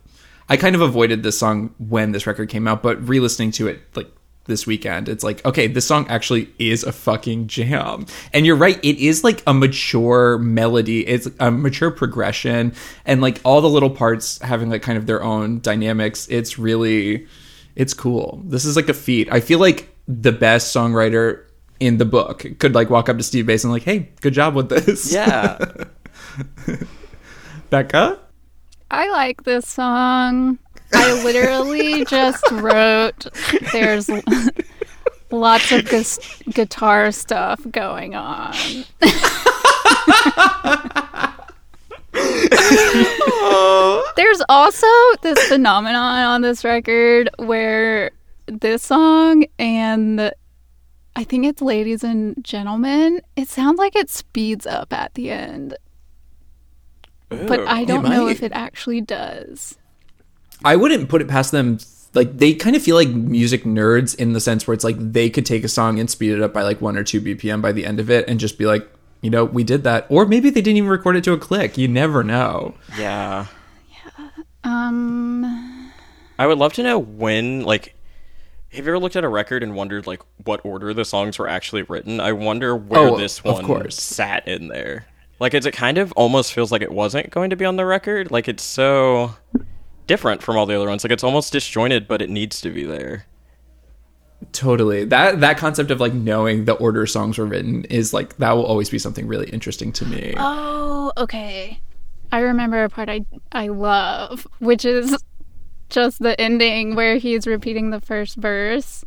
I kind of avoided this song when this record came out, but re-listening to it like this weekend, it's like, okay, this song actually is a fucking jam. And you're right, it is like a mature melody, it's a mature progression, and like all the little parts having like kind of their own dynamics. It's really, it's cool. This is like a feat. I feel like the best songwriter in the book could like walk up to Steve Bays and like, hey, good job with this. yeah Becca? I like this song. I literally just wrote there's lots of gus- guitar stuff going on. There's also this phenomenon on this record where this song and the, I think it's Ladies and Gentlemen, it sounds like it speeds up at the end. But I don't know might. if it actually does. I wouldn't put it past them. Like they kind of feel like music nerds in the sense where it's like they could take a song and speed it up by like one or two BPM by the end of it and just be like, you know, we did that. Or maybe they didn't even record it to a click. You never know. yeah Yeah. Um, i would love to know when like have you ever looked at a record and wondered like what order the songs were actually written i wonder where Oh, this one sat in there like it's, it kind of almost feels like it wasn't going to be on the record like it's so different from all the other ones like it's almost disjointed but it needs to be there Totally. That that concept of like knowing the order songs were written is like that will always be something really interesting to me. oh, okay. I remember a part I I love, which is just the ending where he's repeating the first verse,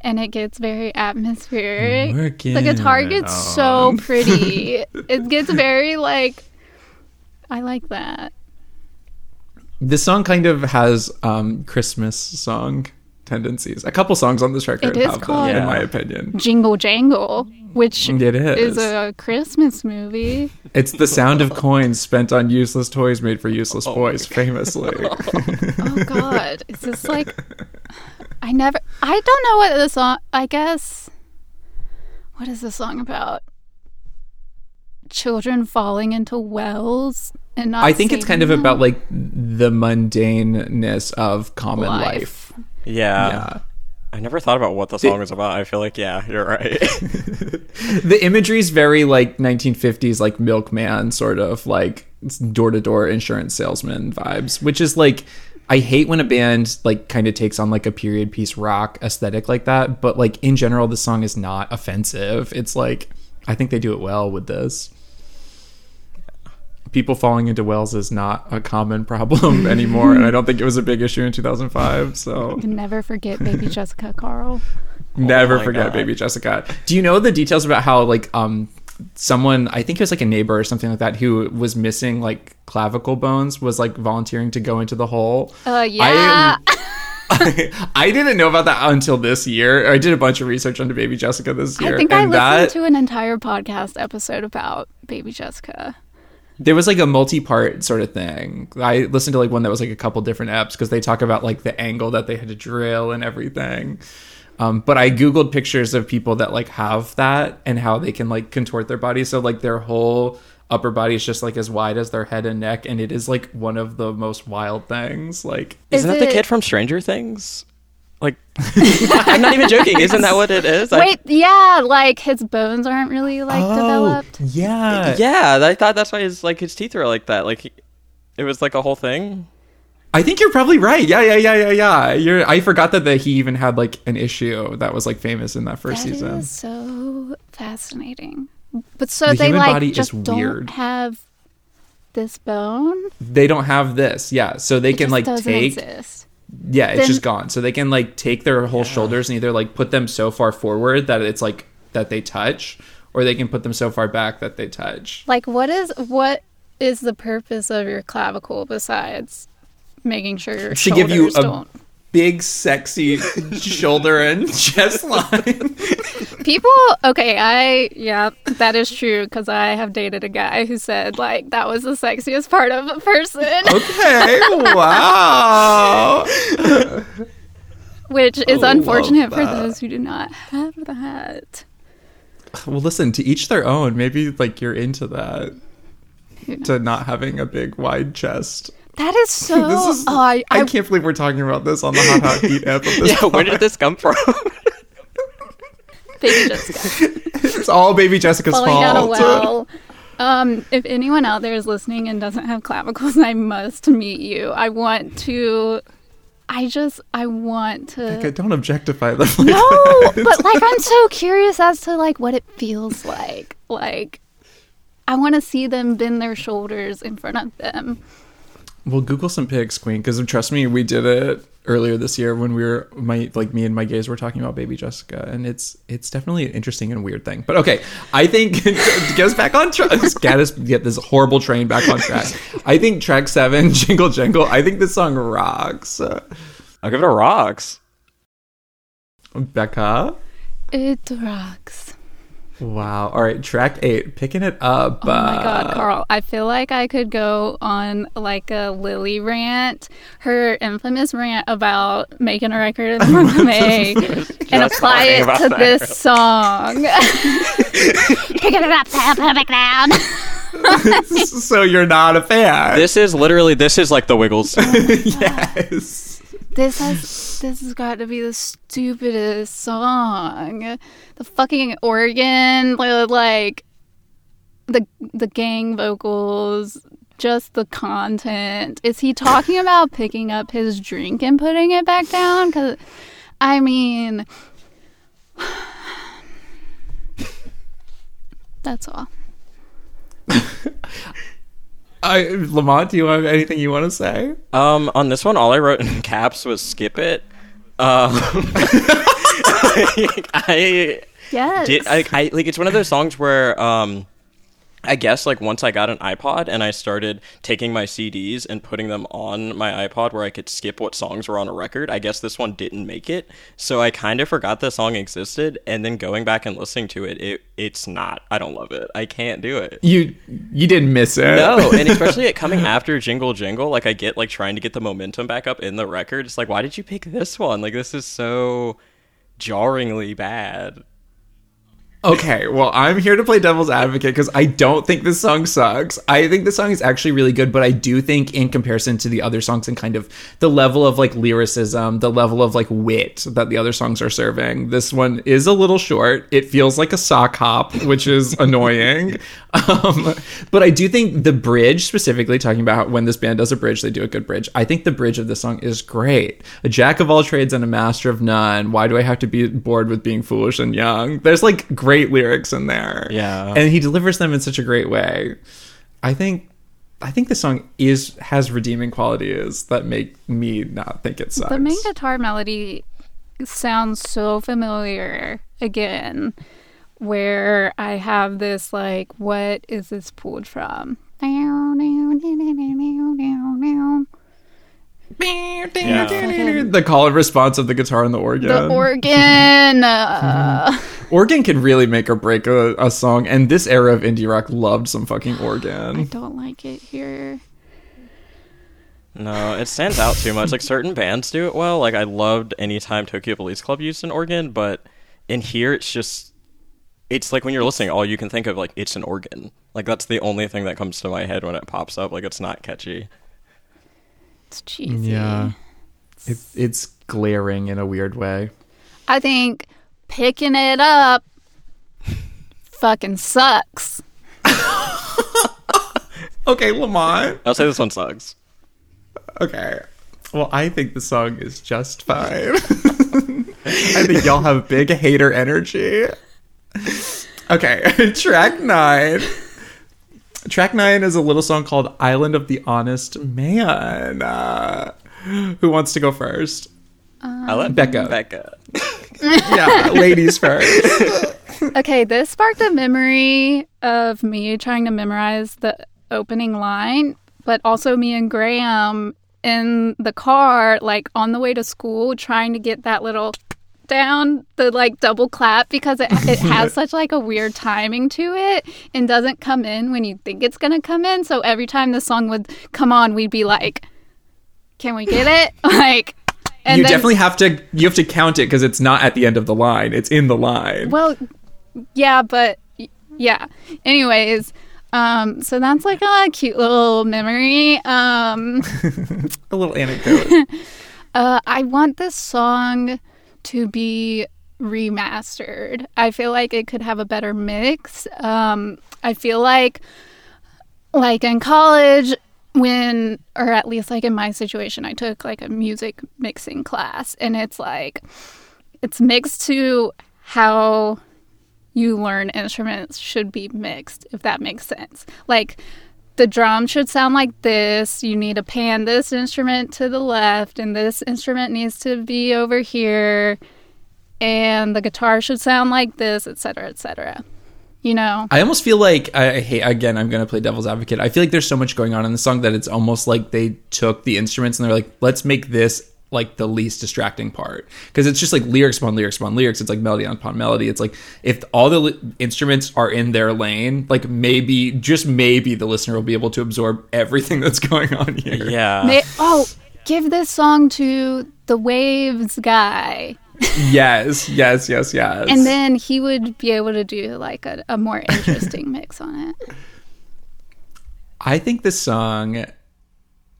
and it gets very atmospheric. Working the guitar gets so pretty. it gets very like. I like that. This song kind of has um, Christmas song tendencies. A couple songs on this record It is have called- them, in Yeah. my opinion. Jingle Jangle, which It is. is a Christmas movie. It's the sound of coins spent on useless toys made for useless Oh boys, famously. Oh God, is this like? I never. I don't know what the song. I guess. What is the song about? Children falling into wells and not. I think it's kind of saving about like the mundaneness of common life. Life. Yeah. Yeah. I never thought about what the song was about. I feel like, yeah, you're right. The imagery is very like 1950s, like milkman sort of like door to door insurance salesman vibes, which is like I hate when a band like kind of takes on like a period piece rock aesthetic like that. But like in general, the song is not offensive. It's like I think they do it well with this. People falling into wells is not a common problem anymore, and I don't think it was a big issue in 2005. So Never forget Baby Jessica Karl. Never my forget God. baby Jessica. Do you know the details about how like um someone I think it was like a neighbor or something like that who was missing like clavicle bones was like volunteering to go into the hole? Uh, yeah. I didn't know about that until this year. I did a bunch of research onto baby Jessica this year. I, year think I listened that to an entire podcast episode about Baby Jessica. There was like a multi-part sort of thing. I listened to like one that was like a couple different apps because they talk about like the angle that they had to drill and everything. Um, but I googled pictures of people that like have that and how they can like contort their body. So like their whole upper body is just like as wide as their head and neck, and it is like one of the most wild things. Like Is Isn't that the kid from Stranger Things? Like, I'm not even joking. Isn't that what it is? I- Wait, yeah, like his bones aren't really like oh, developed. Oh, yeah, yeah, I thought that's why his like his teeth were like that. Like, he, it was like a whole thing. I think you're probably right. Yeah, yeah, yeah, yeah, yeah. You're. I forgot that, that he even had like an issue that was like famous in that first That is season. so fascinating. But so The they human like body is just weird. don't have this bone. They don't have this. Yeah, so they It can just like take. exist. Yeah, it's Then- just gone. So they can like take their whole shoulders and either like put them so far forward that it's like that they touch, or they can put them so far back that they touch. Like, what is what is the purpose of your clavicle besides making sure your To shoulders give you a don't? big, sexy shoulder and chest line. People, okay, I yeah, that is true because I have dated a guy who said like that was the sexiest part of a person, okay, wow. which is oh, love unfortunate for those who do not have that. Well, listen, to each their own. Maybe like you're into that. To not having a big wide chest. That is so. This is. oh, I, I, I, can't believe we're talking about this on the Hot Hot Heat app. Of this Yeah, where did this come from? Baby Jessica It's all Baby Jessica's falling fault. down a well. Um, if anyone out there is listening and doesn't have clavicles, I must meet you. I want to. I just I want to. Okay, don't objectify them. No, but like I'm so curious as to like what it feels like. Like I want to see them bend their shoulders in front of them. Well, Google some pics, Queen, because trust me, we did it earlier this year when we were my like me and my gays were talking about Baby Jessica, and it's it's definitely an interesting and weird thing. But okay, I think to get us back on track, get us get this horrible train back on track. I think track seven, Jingle Jangle. I think this song rocks. I'll give it a rocks. Becca, It rocks. Wow. All right, track eight, picking it up. Oh my god, Karl! I feel like I could go on like a Lily rant, her infamous rant about making a record in the month of May, and apply it to that this song. Picking it up, put it down. so you're not a fan? This is literally this is like the Wiggles. yes. This has this has got to be the stupidest song. The fucking organ, like the the gang vocals, just the content. Is he talking about picking up his drink and putting it back down? Because I mean, that's all. I, Lamont, do you have anything you want to say? Um, on this one, all I wrote in caps was "skip it." Um, I Yes. did. I, I like it's one of those songs where um, I guess like once I got an iPod and I started taking my CDs and putting them on my iPod where I could skip what songs were on a record, I guess this one didn't make it. So I kind of forgot the song existed and then going back and listening to it, it it's not. I don't love it. I can't do it. You you didn't miss it. No, and especially it coming after Jingle Jingle, like I get like trying to get the momentum back up in the record. It's like why did you pick this one? Like this is so jarringly bad. Okay, well, I'm here to play devil's advocate because I don't think this song sucks. I think this song is actually really good, but I do think, in comparison to the other songs and kind of the level of like lyricism, the level of like wit that the other songs are serving, this one is a little short. It feels like a sock hop, which is annoying. Um, but I do think the bridge, specifically talking about when this band does a bridge, they do a good bridge. I think the bridge of this song is great. A jack of all trades and a master of none. Why do I have to be bored with being foolish and young? There's like great lyrics in there. Yeah. And he delivers them in such a great way. I think I think the song is has redeeming qualities that make me not think it sucks. The main guitar melody sounds so familiar again, where I have this like, what is this pulled from? The call and response of the guitar and the organ. The organ. Uh, organ can really make or break a, a song, and this era of indie rock loved some fucking organ. I don't like it here. No, it stands out too much. Like certain bands do it well. Like I loved anytime Tokyo Police Club used an organ, but in here it's just it's like when you're listening, all you can think of like it's an organ. Like that's the only thing that comes to my head when it pops up. Like it's not catchy. It's cheesy. Yeah. It, it's glaring in a weird way. I think picking it up fucking sucks. Okay, Lamont. I'll say this one sucks. Okay. Well, I think the song is just fine. I think y'all have big hater energy. Okay, track nine. Track nine is a little song called Island of the Honest Man. Uh, who wants to go first? I let Becca. Becca. Yeah, ladies first. Okay, this sparked a memory of me trying to memorize the opening line, but also me and Graham in the car, like on the way to school, trying to get that little down the like double clap because it, it has such like a weird timing to it and doesn't come in when you think it's gonna come in. So every time the song would come on, we'd be like, "Can we get it?" like, and you then- definitely have to you have to count it because it's not at the end of the line. It's in the line. Well, yeah, but yeah. Anyways, um, so that's like a cute little memory. Um, a little anecdote. uh, I want this song to be remastered. I feel like it could have a better mix. Um, I feel like, like in college, when, or at least like in my situation, I took like a music mixing class, and it's like, it's mixed to how you learn instruments should be mixed, if that makes sense. Like the drum should sound like this. You need to pan this instrument to the left, and this instrument needs to be over here. And the guitar should sound like this, etc., etc. You know? I almost feel like I hate again. I'm gonna play devil's advocate. I feel like there's so much going on in the song that it's almost like they took the instruments and they're like, let's make this like the least distracting part because it's just like lyrics upon lyrics upon lyrics. It's like melody upon melody. It's like if all the li- instruments are in their lane, like maybe just maybe the listener will be able to absorb everything that's going on here. Yeah. May- oh, give this song to the Waves guy. Yes. Yes. Yes. Yes. And then he would be able to do like a, a more interesting mix on it. I think this song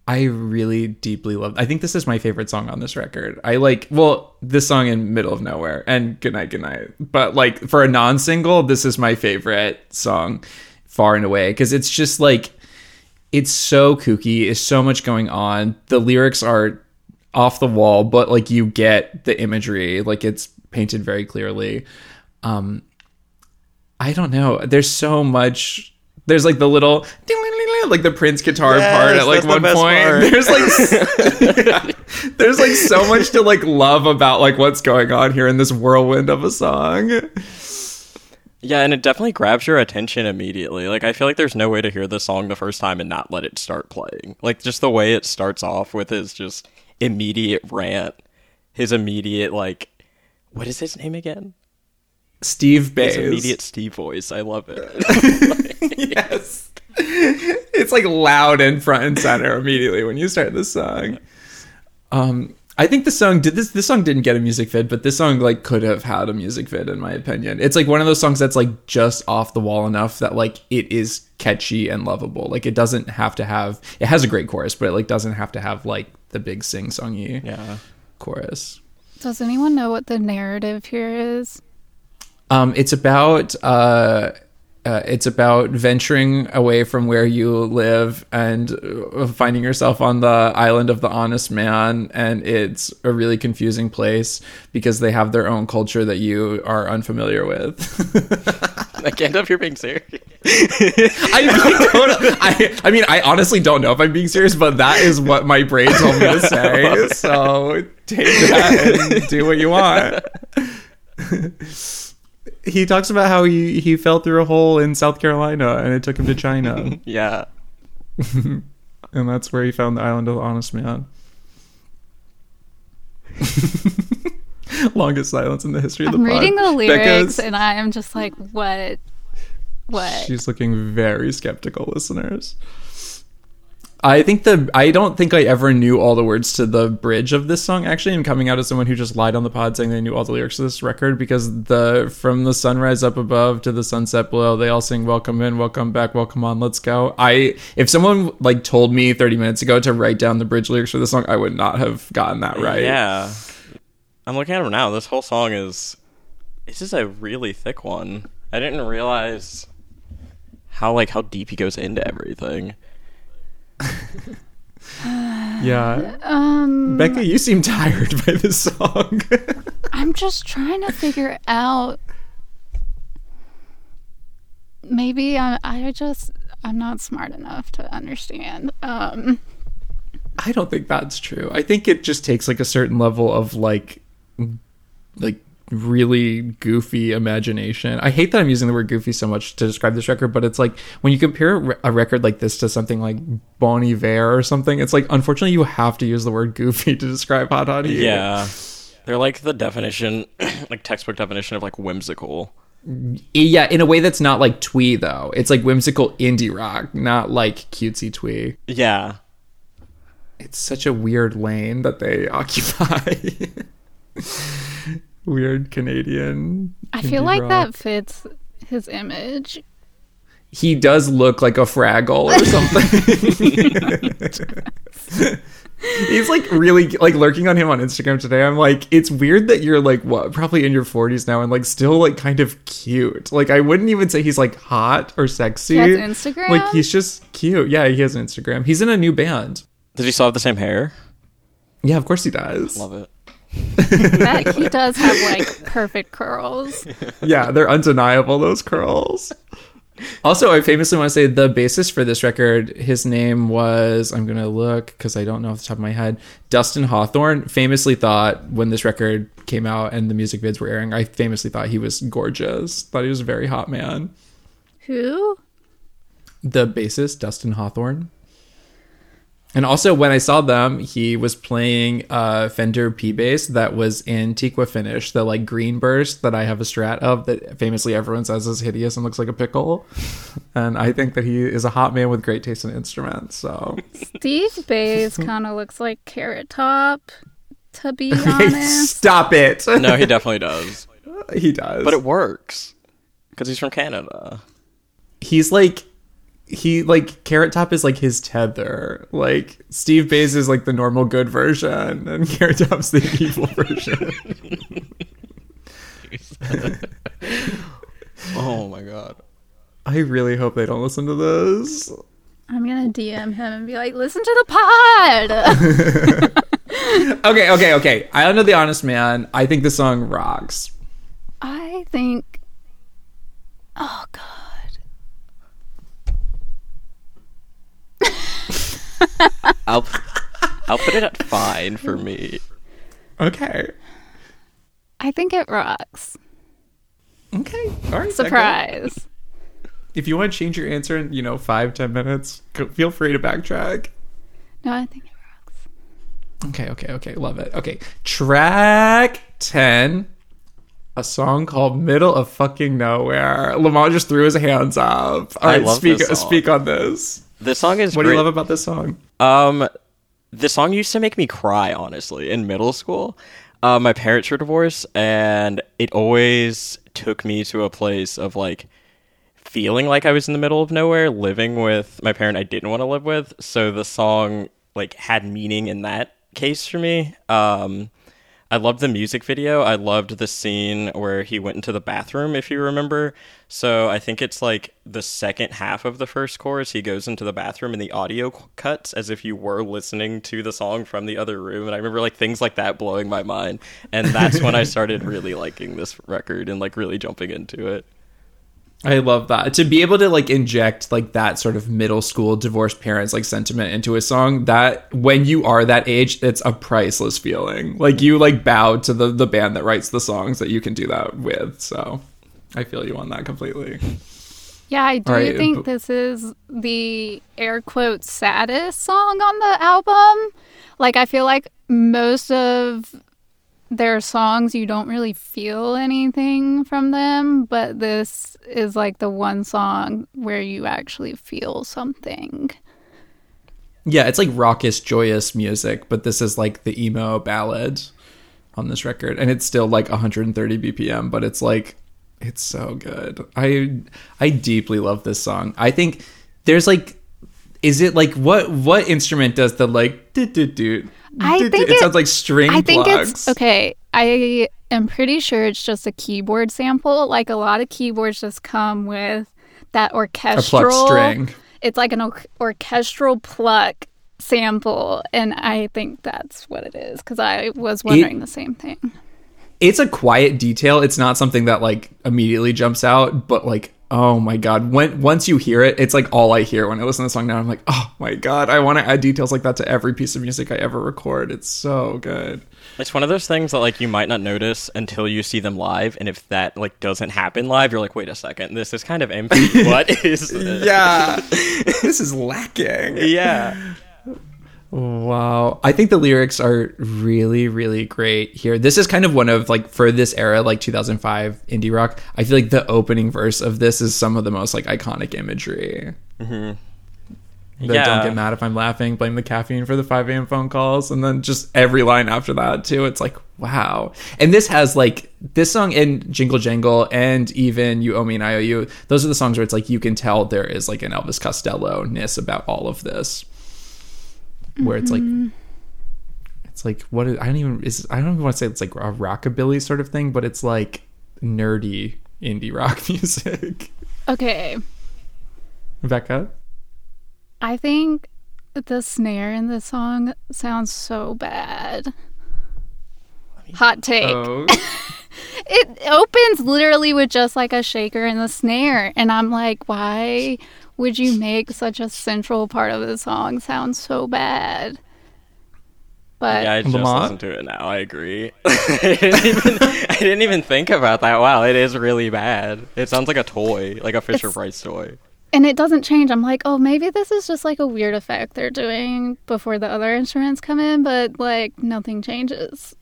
I really deeply love. I think this is my favorite song on this record. I like well, this song in Middle of Nowhere and Good Night Good Night. But like for a non-single, this is my favorite song far and away cuz it's just like it's so kooky, it's so much going on. The lyrics are off the wall, but like you get the imagery, like it's painted very clearly. Um I don't know. There's so much. There's like the little like the Prince guitar Yes, part at like that's the one point. part. There's like there's like so much to like love about like what's going on here in this whirlwind of a song. Yeah, and it definitely grabs your attention immediately. Like I feel like there's no way to hear the song the first time and not let it start playing. Like just the way it starts off with his just immediate rant, his immediate like what is his name again? Steve Bays. His immediate Steve voice. I love it. yes. It's like loud and front and center immediately when you start the song. Um I think the song did this this song didn't get a music vid, but this song like could have had a music vid in my opinion. It's like one of those songs that's like just off the wall enough that like it is catchy and lovable. Like it doesn't have to have it has a great chorus, but it like doesn't have to have like the big sing songy yeah. chorus. Does anyone know what the narrative here is? Um, it's about uh, uh, it's about venturing away from where you live and uh, finding yourself on the island of the honest man, and it's a really confusing place because they have their own culture that you are unfamiliar with. I can't tell if you're being serious. I, don't, I, I mean, I honestly don't know if I'm being serious, but that is what my brain told me to say. So take that and do what you want. He talks about how he, he fell through a hole in South Carolina and it took him to China. Yeah. and that's where he found the island of the honest man. Longest silence in the history of the I'm pod. reading the lyrics Becca's- and I am just like, what? What? She's looking very skeptical, listeners. I think the I don't think I ever knew all the words to the bridge of this song actually and coming out as someone who just lied on the pod saying they knew all the lyrics to this record because the from the sunrise up above to the sunset below they all sing welcome in welcome back welcome on let's go I if someone like told me 30 minutes ago to write down the bridge lyrics for this song I would not have gotten that right Yeah. I'm looking at him now. This whole song is this is a really thick one. I didn't realize how like how deep he goes into everything. yeah Um, Becca you seem tired by this song I'm just trying to figure out. Maybe I, I just I'm not smart enough to understand. Um, I don't think that's true. I think it just takes like a certain level of like like really goofy imagination. I hate that I'm using the word goofy so much to describe this record, but it's like when you compare a record like this to something like Bon Iver or something, it's like unfortunately you have to use the word goofy to describe Hot Hot Heat. Yeah. They're like the definition like textbook definition of like whimsical. Yeah, in a way that's not like twee though. It's like whimsical indie rock, not like cutesy twee. Yeah. It's such a weird lane that they occupy. weird Canadian. I feel like rock. that fits his image. he does look like a Fraggle or something. He's like really like lurking on him on Instagram today. I'm like, it's weird that you're like what, probably in your 40s now and like still like kind of cute. Like I wouldn't even say he's like hot or sexy. He has Instagram? Like he's just cute. Yeah, he has an Instagram. He's in a new band. Does he still have the same hair? Yeah, of course he does. Love it. That he does have like perfect curls. yeah, they're undeniable, those curls. Also, I famously want to say the bassist for this record, his name was, I'm going to look because I don't know off the top of my head, Dustin Hawthorne. Famously thought when this record came out and the music vids were airing, I famously thought he was gorgeous. Thought he was a very hot man. Who? The bassist, Dustin Hawthorne. And also, when I saw them, he was playing a Fender P bass that was in Tequa finish, the like green burst that I have a strat of that famously everyone says is hideous and looks like a pickle. And I think that he is a hot man with great taste in instruments. So Steve Bays kind of looks like Carrot Top, to be honest. stop it. No, he definitely does. he does. But it works because he's from Canada. he's like he like Carrot Top is like his tether. Like Steve Bays is like the normal good version, and Carrot Top's the evil version. Oh my god. I really hope they don't listen to this. I'm gonna DM him and be like, "Listen to the pod." Okay, okay, okay. Island know the Honest Man. I think the song rocks. I think. Oh God. I'll I'll put it at fine for me. Okay. I think it rocks. Okay. All right. Surprise. If you want to change your answer in, you know, five, ten minutes, go, feel free to backtrack. No, I think it rocks. Okay, okay, okay. Love it. Okay. Track 10. A song called Middle of Fucking Nowhere. Lamont just threw his hands up. All I right, love speak this song. speak on this. This song is What do you love about this song? Um, the song used to make me cry, honestly, in middle school. Uh, my parents were divorced, and it always took me to a place of like feeling like I was in the middle of nowhere, living with my parent I didn't want to live with. So the song like had meaning in that case for me. Um, I loved the music video. I loved the scene where he went into the bathroom, if you remember. So I think it's like the second half of the first chorus. He goes into the bathroom and the audio cuts as if you were listening to the song from the other room. And I remember like things like that blowing my mind. And that's when I started really liking this record and like really jumping into it. I love that. To be able to like inject like that sort of middle school divorced parents like sentiment into a song that when you are that age, it's a priceless feeling. Like you like bow to the the band that writes the songs that you can do that with. So I feel you on that completely. Yeah, I do right, think this is the air quotes saddest song on the album. Like I feel like most of their songs you don't really feel anything from them, but this is like the one song where you actually feel something. Yeah, it's like raucous, joyous music, but this is like the emo ballad on this record, and it's still like 130 BPM, but it's like it's so good. I I deeply love this song. I think there's like, is it like what what instrument does the like do do do? I think it, it- sounds like string I think plugs. it's okay. I am pretty sure it's just a keyboard sample. Like a lot of keyboards just come with that orchestral plucked string. It's like an or- orchestral pluck sample, and I think that's what it is. Because I was wondering the same thing. it's a quiet detail. It's not something that like immediately jumps out, but like oh my god, when once you hear it, it's like all I hear when I listen to the song now. I'm like, oh my god, I want to add details like that to every piece of music I ever record. It's so good. It's one of those things that like you might not notice until you see them live, and if that like doesn't happen live, you're like, wait a second, this is kind of empty. what is this? Yeah, this is lacking. Yeah. Wow. I think the lyrics are really, really great here. This is kind of one of like for this era, like 2005 indie rock. I feel like the opening verse of this is some of the most like iconic imagery. Mm-hmm. The Yeah. don't get mad if I'm laughing, blame the caffeine for the 5 a.m. phone calls. And then just every line after that, too. It's like, wow. And this has like this song and Jingle Jangle and even You Owe Me an IOU. Those are the songs where it's like you can tell there is like an Elvis Costello ness about all of this. Where it's like, mm-hmm. it's like, what is, I don't even, is, I don't even want to say it's like a rockabilly sort of thing, but it's like nerdy indie rock music. Okay, Becca? I think the snare in this song sounds so bad. Hot take. Oh. It opens literally with just like a shaker and the snare. And I'm like, why would you make such a central part of the song sound so bad? But Yeah, I just Lamont? listened to it now. I agree. I, didn't even, I didn't even think about that. Wow, it is really bad. It sounds like a toy, like a Fisher It's- Price toy. and it doesn't change. I'm like, oh, maybe this is just like a weird effect they're doing before the other instruments come in, but like nothing changes.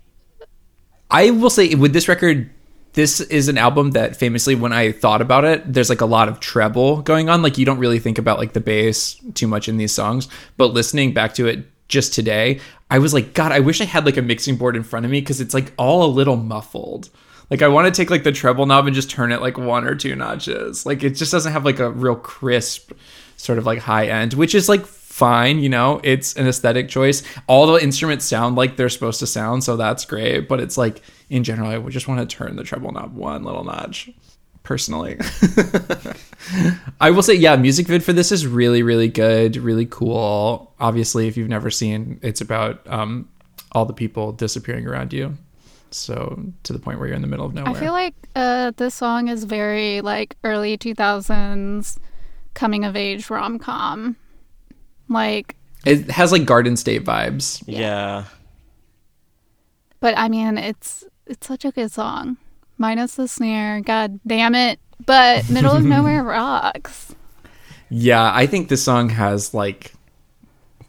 I will say with this record, this is an album that famously, when I thought about it, there's like a lot of treble going on. Like you don't really think about like the bass too much in these songs, but listening back to it just today, I was like, God, I wish I had like a mixing board in front of me because it's like all a little muffled. Like I want to take like the treble knob and just turn it like one or two notches. Like it just doesn't have like a real crisp sort of like high end, which is like fine, you know, it's an aesthetic choice. All the instruments sound like they're supposed to sound, so that's great. But it's like in general, I would just want to turn the treble knob one little notch. Personally, I will say, yeah, music vid for this is really, really good, really cool. Obviously, if you've never seen, it's about um, all the people disappearing around you. So to the point where you're in the middle of nowhere. I feel like uh, this song is very like early 2000s coming of age rom com. Like, it has like Garden State vibes. Yeah. but I mean, it's it's such a good song. minus the snare. God damn it! But middle of nowhere rocks. Yeah, I think this song has like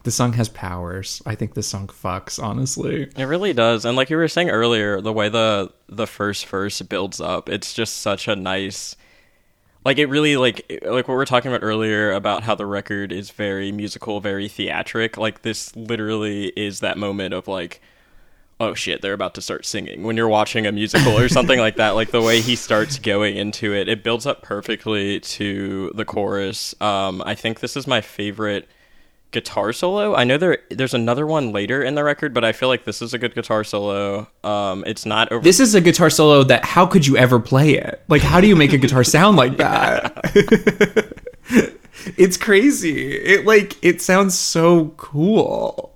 the song has powers. I think this song fucks, honestly. It really does. And like you were saying earlier, the way the the first verse builds up, it's just such a nice like it really like like what we are talking about earlier about how the record is very musical, very theatric. Like this literally is that moment of like oh shit, they're about to start singing when you're watching a musical or something like that. Like the way he starts going into it, it builds up perfectly to the chorus. Um, I think this is my favorite guitar solo. I know there there's another one later in the record, but I feel like this is a good guitar solo. Um, it's not over. This is a guitar solo that how could you ever play it? Like how do you make a guitar sound like that? it's crazy. It like it sounds so cool.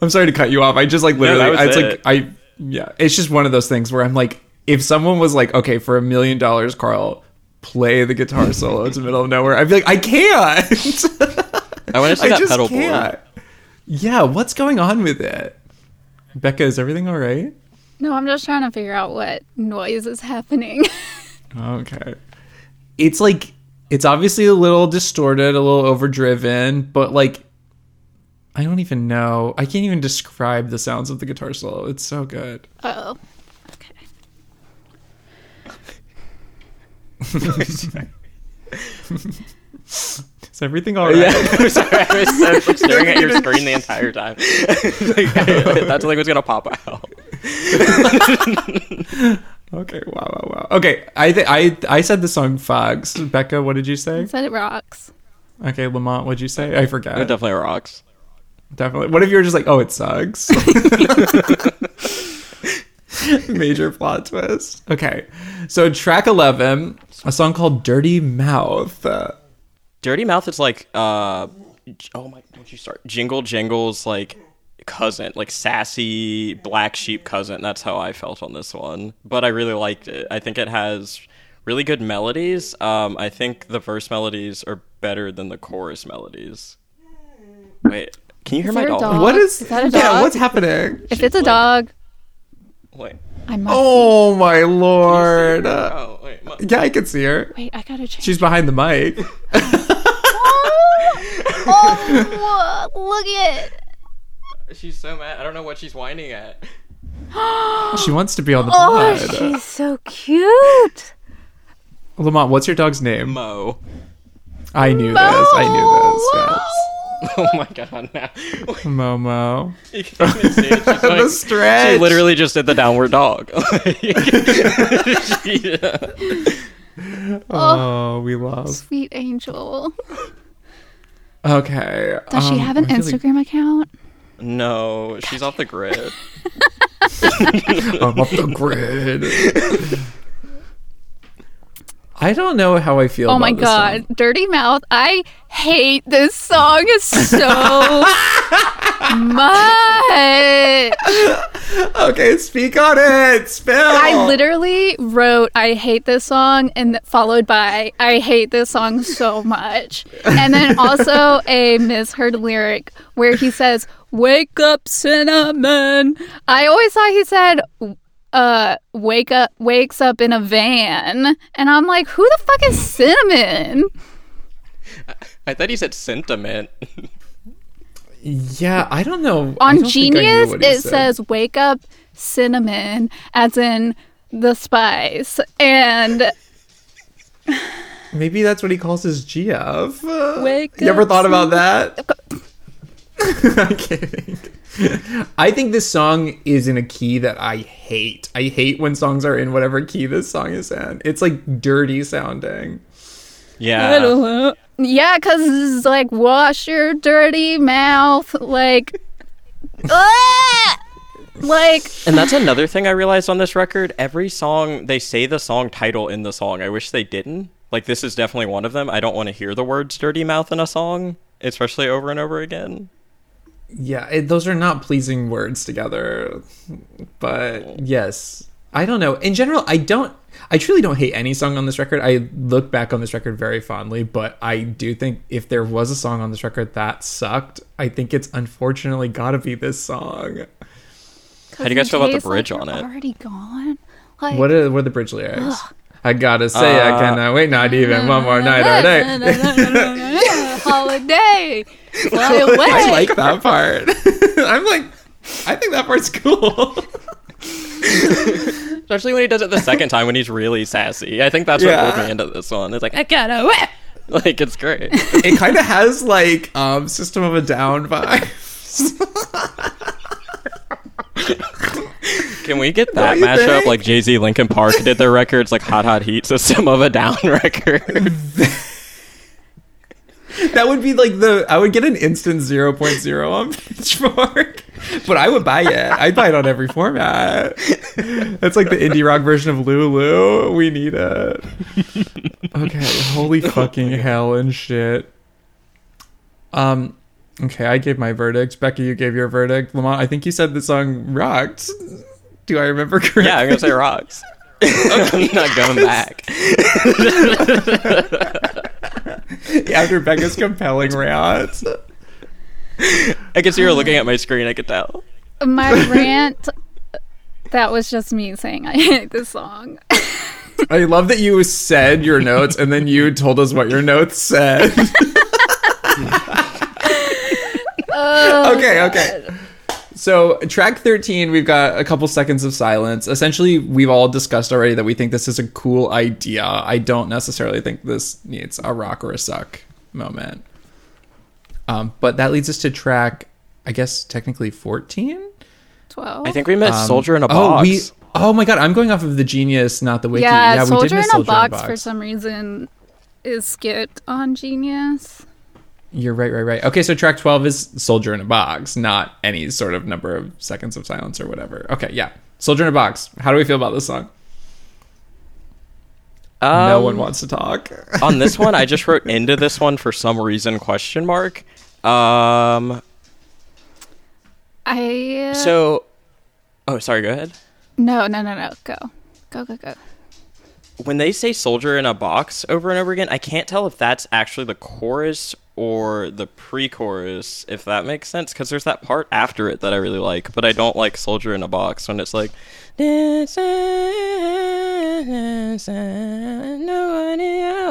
I'm sorry to cut you off. I just like literally No, it's it. like I yeah, it's just one of those things where I'm like if someone was like, "Okay, for a million dollars, Karl, play the guitar solo to middle of nowhere." I'd be like, "I can't." I want to see I that just pedal can't. board. Yeah, what's going on with it? Becca, is everything all right? No, I'm just trying to figure out what noise is happening. Okay. It's like it's obviously a little distorted, a little overdriven, but like I don't even know. I can't even describe the sounds of the guitar solo. It's so good. oh. Okay. Is everything all right? Yeah, I'm sorry. I was, I was staring at your screen the entire time. like, that's like what's gonna pop out. Okay. Wow. Wow. Wow. Okay. I th- I I said the song "Fogs." Becca, what did you say? I say? said it rocks. Okay, Lamont, what'd you say? I forgot. It definitely rocks. Definitely. What if you were just like, oh, it sucks? Major plot twist. Okay. So, track 11, a song called Dirty Mouth. Uh, Dirty Mouth is like, uh, oh my, don't you start? Jingle Jangle's like cousin, like sassy black sheep cousin. That's how I felt on this one. But I really liked it. I think it has really good melodies. Um, I think the verse melodies are better than the chorus melodies. Wait, can you hear Is my dog? dog? what is. Is that a Yeah, what's happening? If it's a dog, Wait. I must. Oh, my lord. Oh, wait. my- yeah, I can see her. Wait, I gotta change. She's behind the mic. oh, look at it. She's so mad. I don't know what she's whining at. She wants to be on the Oh, she's so cute. Lamont, what's your dog's name? Mo. I knew this. I knew this. Yes. Oh my god, now. Momo. You can't even see it. She's the like- stretch. She literally just did the downward dog. She- uh, Oh, we love. Sweet angel. Okay. Does she um, have an I feel like- Instagram account? no, she's off the grid. I'm off the grid. I don't know how I feel. Oh my god. Dirty Mouth. I hate this song so much. Okay, speak on it. Spill. I literally wrote I hate this song and followed by I hate this song so much. And then also a misheard lyric where he says wake up cinnamon. I always thought he said uh wake up wakes up in a van and I'm like who the fuck is cinnamon? I thought he said sentiment. Yeah, I don't know. On don't think I knew Genius it said. says wake up cinnamon as in the spice and maybe that's what he calls his GF. Uh, Wake you ever up, thought about that? I'm kidding. I think this song is in a key that I hate. I hate when songs are in whatever key this song is in. It's like dirty sounding. Yeah. Yeah, because it's like, wash your dirty mouth. Like, ah! like, And that's another thing I realized on this record. Every song, they say the song title in the song. I wish they didn't. Like, this is definitely one of them. I don't want to hear the words dirty mouth in a song, especially over and over again. Yeah, it, those are not pleasing words together. But yes, I don't know. In general, I don't. I truly don't hate any song on this record. I look back on this record very fondly, but I do think if there was a song on this record that sucked, I think it's unfortunately got to be this song. How do you guys feel about the bridge like on you're it? Already gone. Like, What are what are the bridge lyrics? I gotta say I Uh, cannot wait, not even one more night or day. Holiday, fly away. I like that part. I'm like, I think that part's cool. Especially when he does it the second time when he's really sassy. I think that's Yeah. what pulled me into this one. It's like I gotta wait. Like it's great. it kind of has like um System of a Down vibes. Can we get that mashup think? like Jay Z Linkin Park did their records like Hot Hot Heat System of a Down record? That would be like the I would get an instant 0.0 on Pitchfork, but I would buy it. I'd buy it on every format. That's like the indie rock version of Lulu. We need it. Okay, holy fucking hell and shit. Um, okay, I gave my verdict. Becky, you gave your verdict. Lamont, I think you said the song rocked. Do I remember correctly? yeah, I'm gonna say rocks. I'm not going back. After Becca's compelling rant. I guess you were looking at my screen. I could tell. My rant. That was just me saying I hate this song. I love that you said your notes and then you told us what your notes said. Oh, okay, okay. So, track 13, we've got a couple seconds of silence. Essentially, we've all discussed already that we think this is a cool idea. I don't necessarily think this needs a rock or a suck moment. Um, but that leads us to track, I guess, technically 14? 12. I think we met Um, Soldier in a oh, Box. we, oh my god, I'm going off of the Genius, not the Wiki. yeah, we did Soldier in miss a Soldier box, for some reason is skipped on Genius. You're right, right, right. Okay, so track 12 is Soldier in a Box, not any sort of number of seconds of silence or whatever. Okay, yeah. Soldier in a Box. How do we feel about this song? no Um, one wants to talk. on this one, I just wrote into this one for some reason question mark. Um. I So. Oh, sorry. Go ahead. no no no no go go go go. When they say "soldier in a box" over and over again, I can't tell if that's actually the chorus or the pre-chorus. If that makes sense, because there's that part after it that I really like, but I don't like "soldier in a box" when it's like. Else.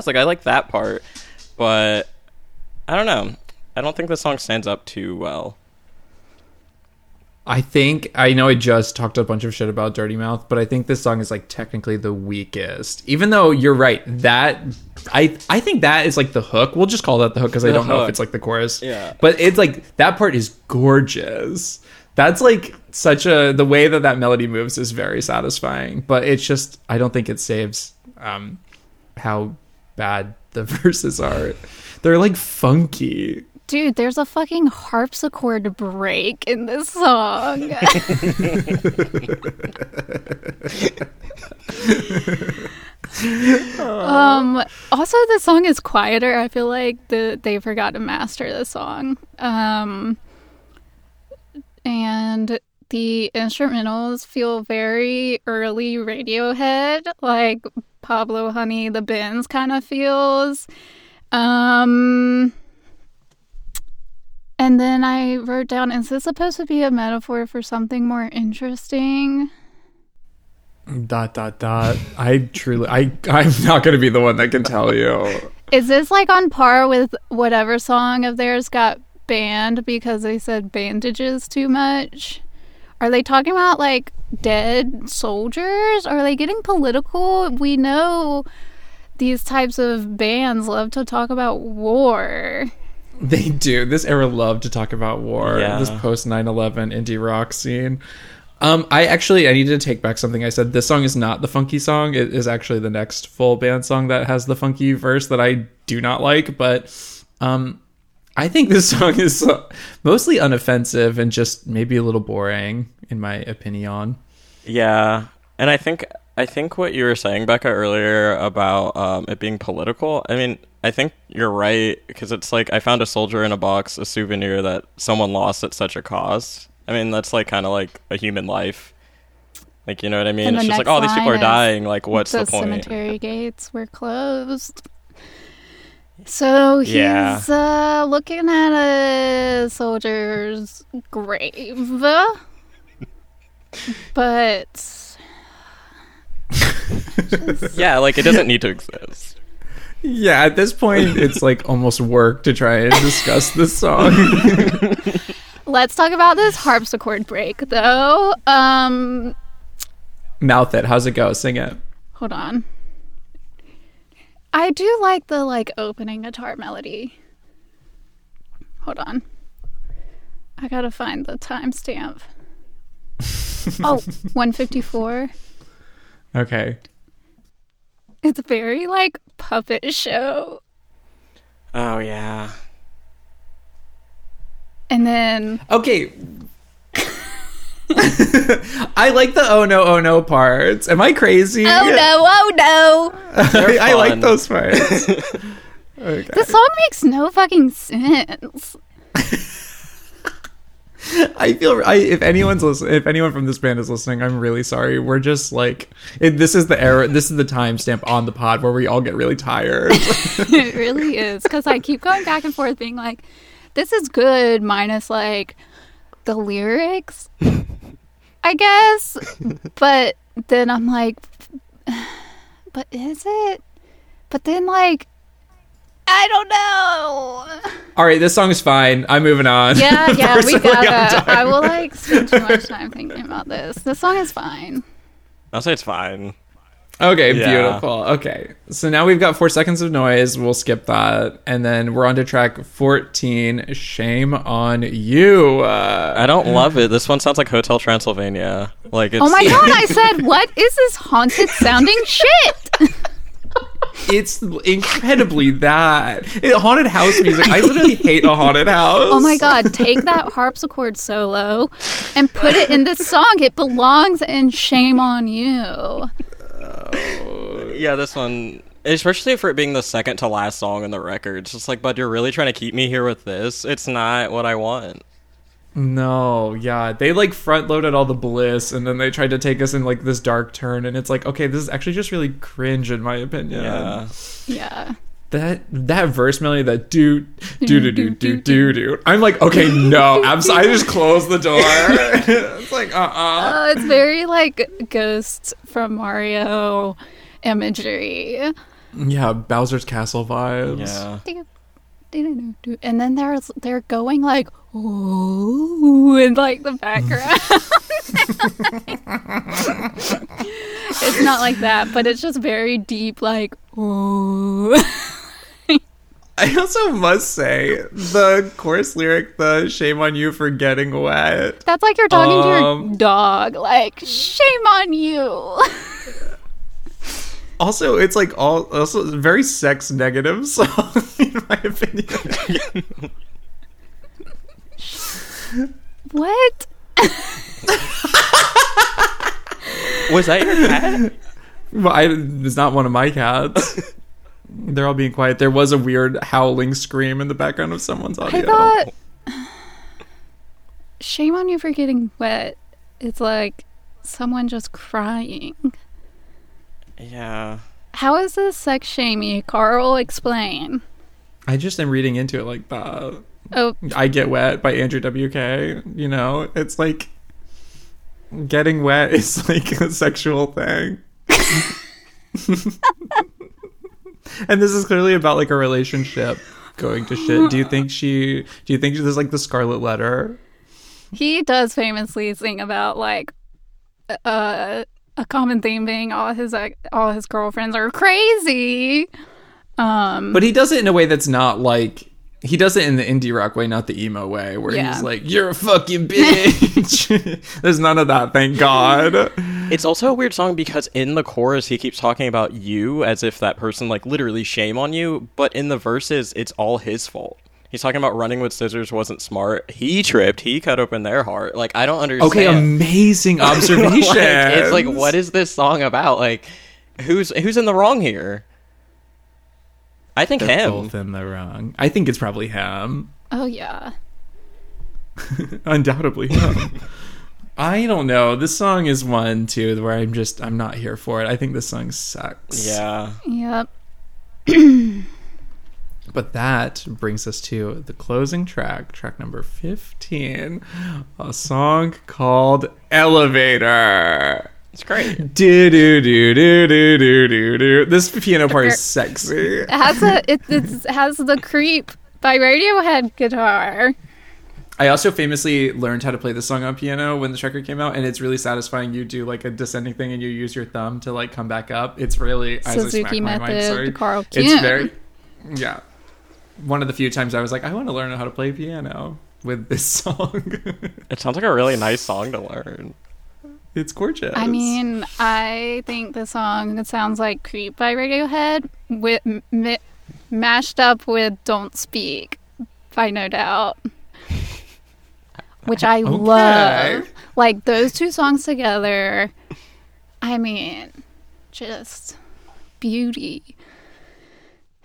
Like I like that part, but I don't know. I don't think the song stands up too well. I think I know I just talked a bunch of shit about Dirty Mouth, but I think this song is like technically the weakest. Even though you're right, that I I think that is like the hook. We'll just call that the hook because I don't know if it's like the chorus. Yeah. But it's like that part is gorgeous. That's like such a the way that that melody moves is very satisfying. But it's just I don't think it saves um how bad the verses are. They're like funky. Dude, there's a fucking harpsichord break in this song. um also the song is quieter. I feel like the they forgot to master the song. Um and the instrumentals feel very early Radiohead, like Pablo Honey the Bends kind of feels. Um and then I wrote down, is this supposed to be a metaphor for something more interesting? Dot dot dot. I truly I I'm not gonna be the one that can tell you. Is this like on par with whatever song of theirs got banned because they said bandages too much? Are they talking about like dead soldiers? Are they getting political? We know these types of bands love to talk about war. They do. This era loved to talk about war. Yeah. This post 9/11 indie rock scene. Um, I actually I needed to take back something I said. This song is not the funky song. It is actually the next full band song that has the funky verse that I do not like. But um, I think this song is mostly unoffensive and just maybe a little boring, in my opinion. Yeah, and I think I think what you were saying, Becca, earlier about um, it being political. I mean, I think you're right because it's like I found a soldier in a box, a souvenir that someone lost at such a cost. I mean, that's like kind of like a human life. Like you know what I mean? And it's just like, oh, these people are dying. Like, what's the, the, point? cemetery gates were closed. So he's Yeah. uh, looking at a soldier's grave. but Yeah, like it doesn't need to exist. Yeah, at this point, it's like almost work to try and discuss this song. Let's talk about this harpsichord break, though. Um, Mouth it. How's it go? Sing it. hold on. I do like the like opening guitar melody. Hold on. I gotta find the timestamp. oh, 154. Okay. It's very like puppet show. Oh yeah. And then Okay. I like the oh no, oh no parts. Am I crazy? oh no, oh no. I, I like those parts. okay. The song makes no fucking sense. I feel I, if anyone's listening, if anyone from this band is listening, I'm really sorry. We're just like it, this is the era. This is the timestamp on the pod where we all get really tired. it really is because I keep going back and forth, being like, "This is good," minus like the lyrics, I guess. but then I'm like, "But is it?" But then like, I don't know. all right, this song is fine. I'm moving on. Yeah, yeah, we gotta. I will like spend too much time thinking about this. The song is fine. I'll say it's fine. Okay, Yeah. beautiful. Okay, so now we've got four seconds of noise. We'll skip that, and then we're on to track 14. Shame on you. Uh, I don't love it. This one sounds like Hotel Transylvania. Like it's Oh my god! I said, "What is this haunted sounding shit?" It's incredibly that it, haunted house music. I literally hate a haunted house. Oh my god, take that harpsichord solo and put it in this song. It belongs in Shame on You. Oh. Yeah, this one, especially for it being the second to last song in the record. It's just like, bud, you're really trying to keep me here with this. It's not what I want. No, yeah, they like front loaded all the bliss, and then they tried to take us in like this dark turn, and it's like, okay, this is actually just really cringe in my opinion. Yeah. Yeah. that that verse melody that do do do do do do do i'm like okay no i'm so, i just closed the door it's like uh-uh Uh, it's very like ghosts from Mario imagery. yeah bowser's castle vibes Yeah. And then there's they're going like ooh in like the background. it's not like that, but it's just very deep like ooh. i also must say the chorus lyric the shame on you for getting wet That's like you're talking to Um, your dog. Like, shame on you. also it's like all also very sex negative song in my opinion what? Was that your cat? well, I, it's not one of my cats they're all being quiet there was a weird howling scream in the background of someone's audio I thought. Shame on you for getting wet. It's like someone just crying. yeah. How is this sex shamey? Karl, explain. I just am reading into it like that. Oh, I Get Wet by Andrew WK. You know, it's like getting wet is like a sexual thing. and this is clearly about like a relationship going to shit. Do you think she do you think this is like the scarlet letter? he does famously sing about like uh, a common theme being all his uh, all his girlfriends are crazy. Um, But he does it in a way that's not like he does it in the indie rock way, not the emo way, where Yeah. he's like, "You're a fucking bitch." There's none of that, thank God. It's also a weird song because in the chorus he keeps talking about you as if that person like literally shame on you, but in the verses it's all his fault. He's talking about running with scissors wasn't smart. He tripped. He cut open their heart. Like I don't understand. Okay, amazing observation. Like, it's like what is this song about? Like who's who's in the wrong here? I think They're him. both in the wrong. I think it's probably him. oh yeah. Undoubtedly him. I don't know. This song is one too where I'm just I'm not here for it. I think this song sucks. Yeah. Yep. But that brings us to the closing track, track number 15, a song called Elevator. It's great. Do do do do do do do do. This piano part is sexy. It has a it, it has the creep by Radiohead guitar. I also famously learned how to play this song on piano when the record came out, and it's really satisfying. You do like a descending thing, and you use your thumb to like come back up. It's really as I Suzuki smack my mind, method, sorry. Karl It's Kuehn. very yeah. One of the few times I was like, I want to learn how to play piano with this song. It sounds like a really nice song to learn. It's gorgeous. I mean, I think the song sounds like "Creep" by Radiohead, with m- mashed up with "Don't Speak" by No Doubt, which I love. Like those two songs together. I mean, just beauty.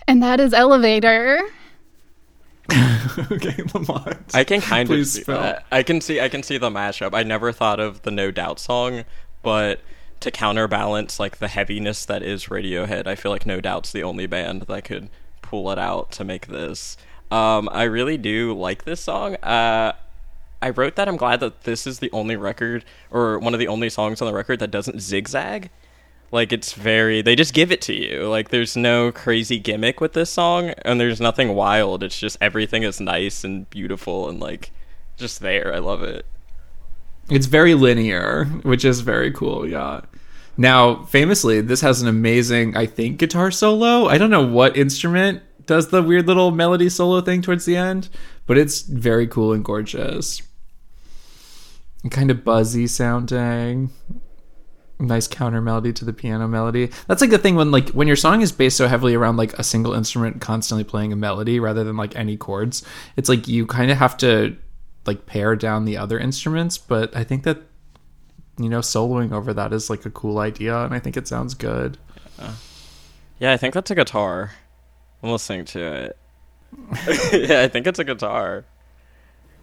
And that is "Elevator." okay, Lamont. I can kind of see that. I can see I can see the mashup. I never thought of the No Doubt song, but to counterbalance like the heaviness that is Radiohead, I feel like No Doubt's the only band that could pull it out to make this. Um, I really do like this song. Uh, I wrote that I'm glad that this is the only record or one of the only songs on the record that doesn't zigzag. Like it's very they just give it to you. Like there's no crazy gimmick with this song and there's nothing wild. It's just everything is nice and beautiful and like just there. I love it. It's very linear, which is very cool. Yeah. Now, famously, this has an amazing, I think, guitar solo. I don't know what instrument does the weird little melody solo thing towards the end, but it's very cool and gorgeous. And kind of buzzy sounding. Nice counter melody to the piano melody. That's like the thing when like when your song is based so heavily around like a single instrument constantly playing a melody rather than like any chords. It's like you kind of have to like pare down the other instruments, but I think that you know soloing over that is like a cool idea and I think it sounds good. Yeah, yeah I think that's a guitar. I'm listening to it. yeah, I think it's a guitar.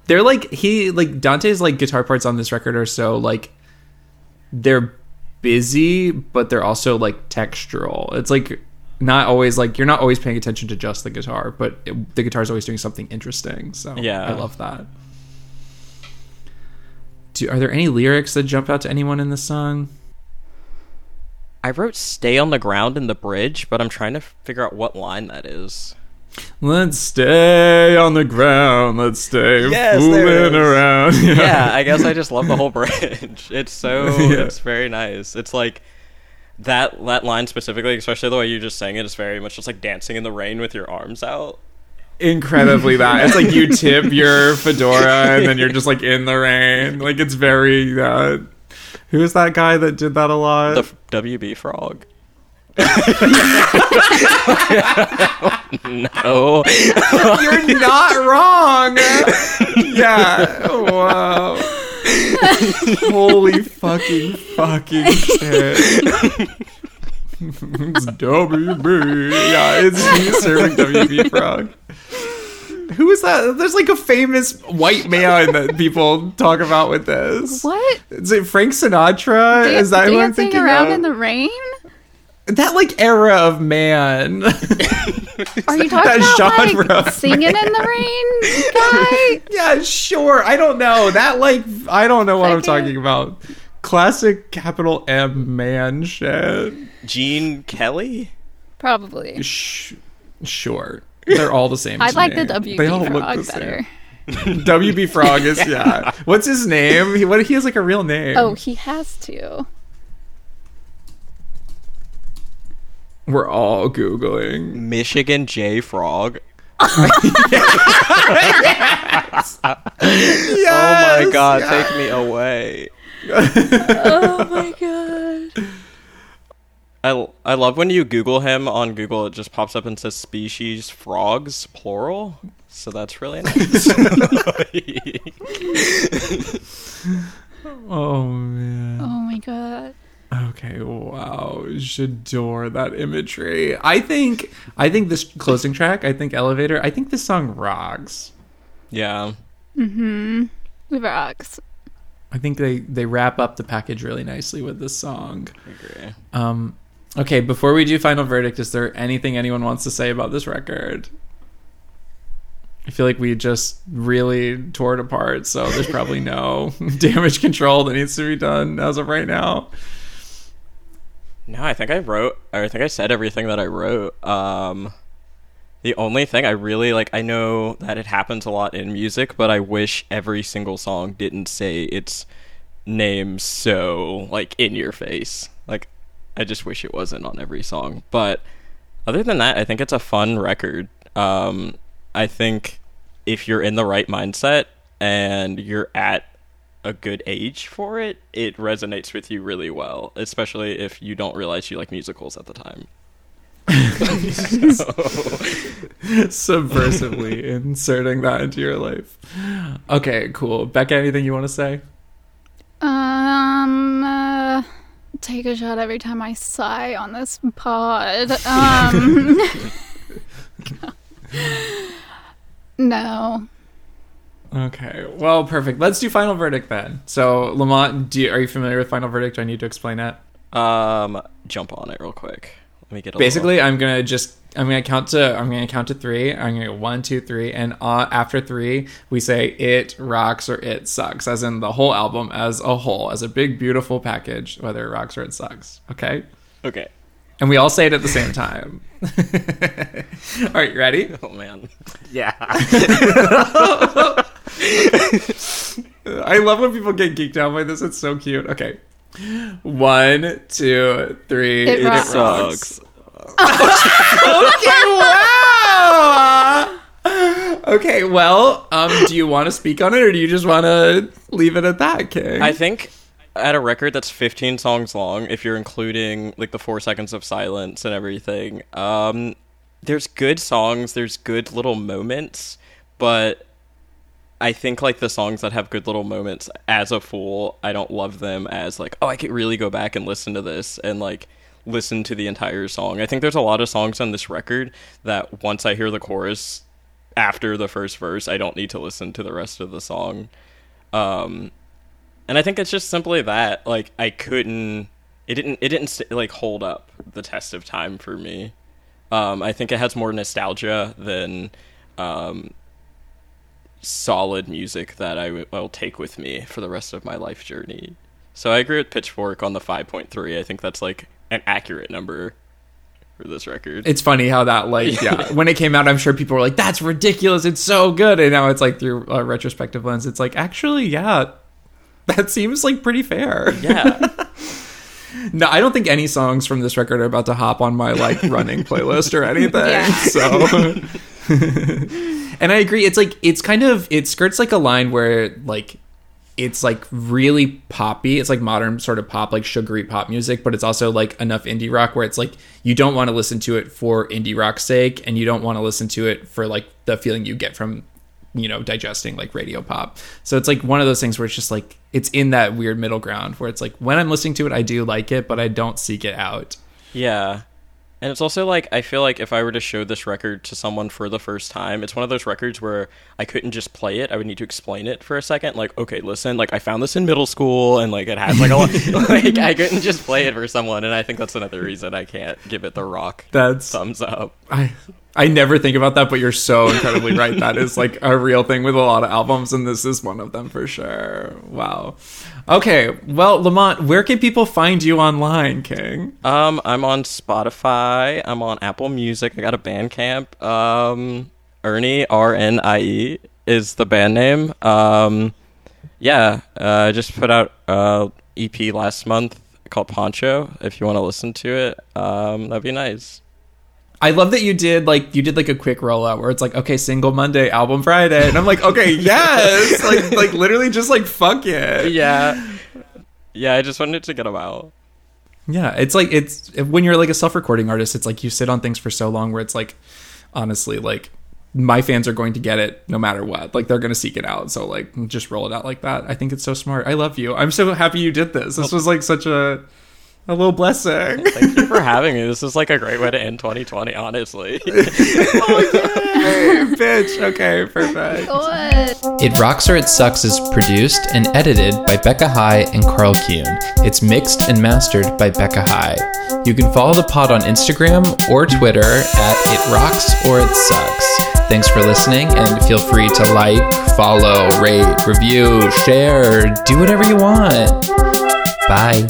They're like he like Dante's like guitar parts on this record are so like they're busy, but they're also like textural. It's like not always like you're not always paying attention to just the guitar, but it, the guitar is always doing something interesting. So Yeah. I love that. Do, are there any lyrics that jump out to anyone in this song? I wrote "Stay on the ground" in the bridge, but I'm trying to figure out what line that is. Let's stay on the ground. Let's stay Yes, fooling around. yeah, I guess I just love the whole bridge. It's so Yeah. it's very nice. It's like that that line specifically, especially the way you just sang it, is very much just like dancing in the rain with your arms out. incredibly that. It's like you tip your fedora and then you're just like in the rain. Like it's very. Uh, who is that guy that did that a lot? The WB frog. No. You're not wrong. yeah. Wow. Holy fucking fucking shit. it's WB. Yeah, it's he's serving WB frog. Who is that? There's like a famous white man that people talk about with this. What? Is it Frank Sinatra? is that who I'm dancing thinking around of? in the rain? That like era of man. Are you talking That about genre like of singing in the rain guy? yeah, sure. I don't know. That like I don't know what I'm talking about. Classic capital M man shit. Gene Kelly? Probably. Sh- sure. They're all the same. I to like me. the WB They all look frog the same. better. WB Frog is yeah. What's his name? He, what he has like a real name. Oh, he has to. We're all googling. Michigan J Frog. Yes, oh my god, yeah. take me away. Oh my god. I, I love when you Google him on Google, it just pops up and says species frogs, plural. So that's really nice. Oh man. Oh my god. Okay, wow. J'adore that imagery. I think I think this closing track, I think Elevator, I think this song rocks. yeah. Mm-hmm. It rocks. I think they they wrap up the package really nicely with this song. I agree. Um okay, before we do final verdict, is there anything anyone wants to say about this record? I feel like we just really tore it apart, so there's probably no damage control that needs to be done as of right now. No, I think I wrote, I think I said everything that I wrote. Um, the only thing I really like, I know that it happens a lot in music, but I wish every single song didn't say its name so like in your face. Like, I just wish it wasn't on every song. But other than that, I think it's a fun record. Um, I think if you're in the right mindset and you're at a good age for it, it resonates with you really well, especially if you don't realize you like musicals at the time. Subversively inserting that into your life. Okay, cool. Becca, anything you want to say? Um, uh, take a shot every time I sigh on this pod. Um, no. Okay. Well, perfect. Let's do final verdict then. So, Lamont, do you, are you familiar with final verdict? Do I need to explain that? Um, jump on it real quick. Let me get a Basically, I'm gonna just I'm gonna count to I'm gonna count to three. I'm gonna go one, two, three, and uh, after three, we say it rocks or it sucks, as in the whole album as a whole, as a big beautiful package, whether it rocks or it sucks. Okay. okay. And we all say it at the same time. all right, you ready? Oh man. Yeah. I love when people get geeked out by this. It's so cute. Okay. One, two, three. It rocks. Sucks. okay, wow. Okay, well, um, do you want to speak on it, or do you just want to leave it at that, King? I think at a record that's 15 songs long, if you're including like the four seconds of silence and everything, um, there's good songs, there's good little moments, but I think like the songs that have good little moments as a fool, I don't love them as like, oh, I could really go back and listen to this and like listen to the entire song. I think there's a lot of songs on this record that once I hear the chorus after the first verse, I don't need to listen to the rest of the song. Um, and I think it's just simply that like I couldn't it didn't it didn't like hold up the test of time for me. Um, I think it has more nostalgia than um, solid music that I w- will take with me for the rest of my life journey. So I agree with Pitchfork on the 5.3. I think that's like an accurate number for this record. it's funny how that, like, yeah, when it came out, I'm sure people were like, "That's ridiculous! It's so good!" And now it's like through a retrospective lens, it's like, actually, yeah, that seems like pretty fair. yeah. No, I don't think any songs from this record are about to hop on my like running playlist or anything. Yeah. So, and I agree. It's like it's kind of it skirts like a line where like it's like really poppy. It's like modern sort of pop, like sugary pop music, but it's also like enough indie rock where it's like you don't want to listen to it for indie rock's sake, and you don't want to listen to it for like the feeling you get from you know digesting like radio pop. So it's like one of those things where it's just like it's in that weird middle ground where it's like when I'm listening to it, I do like it, but I don't seek it out. Yeah. And it's also like I feel like if I were to show this record to someone for the first time, it's one of those records where I couldn't just play it. I would need to explain it for a second. Like, okay, listen, like I found this in middle school and like it has like a lot like I couldn't just play it for someone and I think that's another reason I can't give it the rock That's thumbs up. I I never think about that, but you're so incredibly right. That is like a real thing with a lot of albums, and this is one of them for sure. Wow. Okay, well, Lamont, where can people find you online, King? Um, I'm on Spotify. I'm on Apple Music. I got a Bandcamp. Um, Ernie R N I E is the band name. Um, yeah, uh, I just put out uh EP last month called Poncho. If you want to listen to it, um, that'd be nice. I love that you did like you did like a quick rollout where it's like, okay, single Monday, album Friday, and I'm like, okay, yes, like like literally just like fuck it. Yeah, yeah. I just wanted to get them out. Yeah, it's like it's when you're like a self-recording artist, it's like you sit on things for so long where it's like honestly like my fans are going to get it no matter what. Like they're going to seek it out. So like just roll it out like that. I think it's so smart. I love you. I'm so happy you did this. This was like such a a little blessing. Thank you for having me. This is like a great way to end 2020. Honestly. Oh, hey, bitch. Okay, perfect. Good. It Rocks or It Sucks is produced and edited by Becca High and Karl Kuehn. It's mixed and mastered by Becca High. You can follow the pod on Instagram or Twitter at It Rocks or It Sucks. Thanks for listening and feel free to like, follow, rate, review, share, do whatever you want. Bye.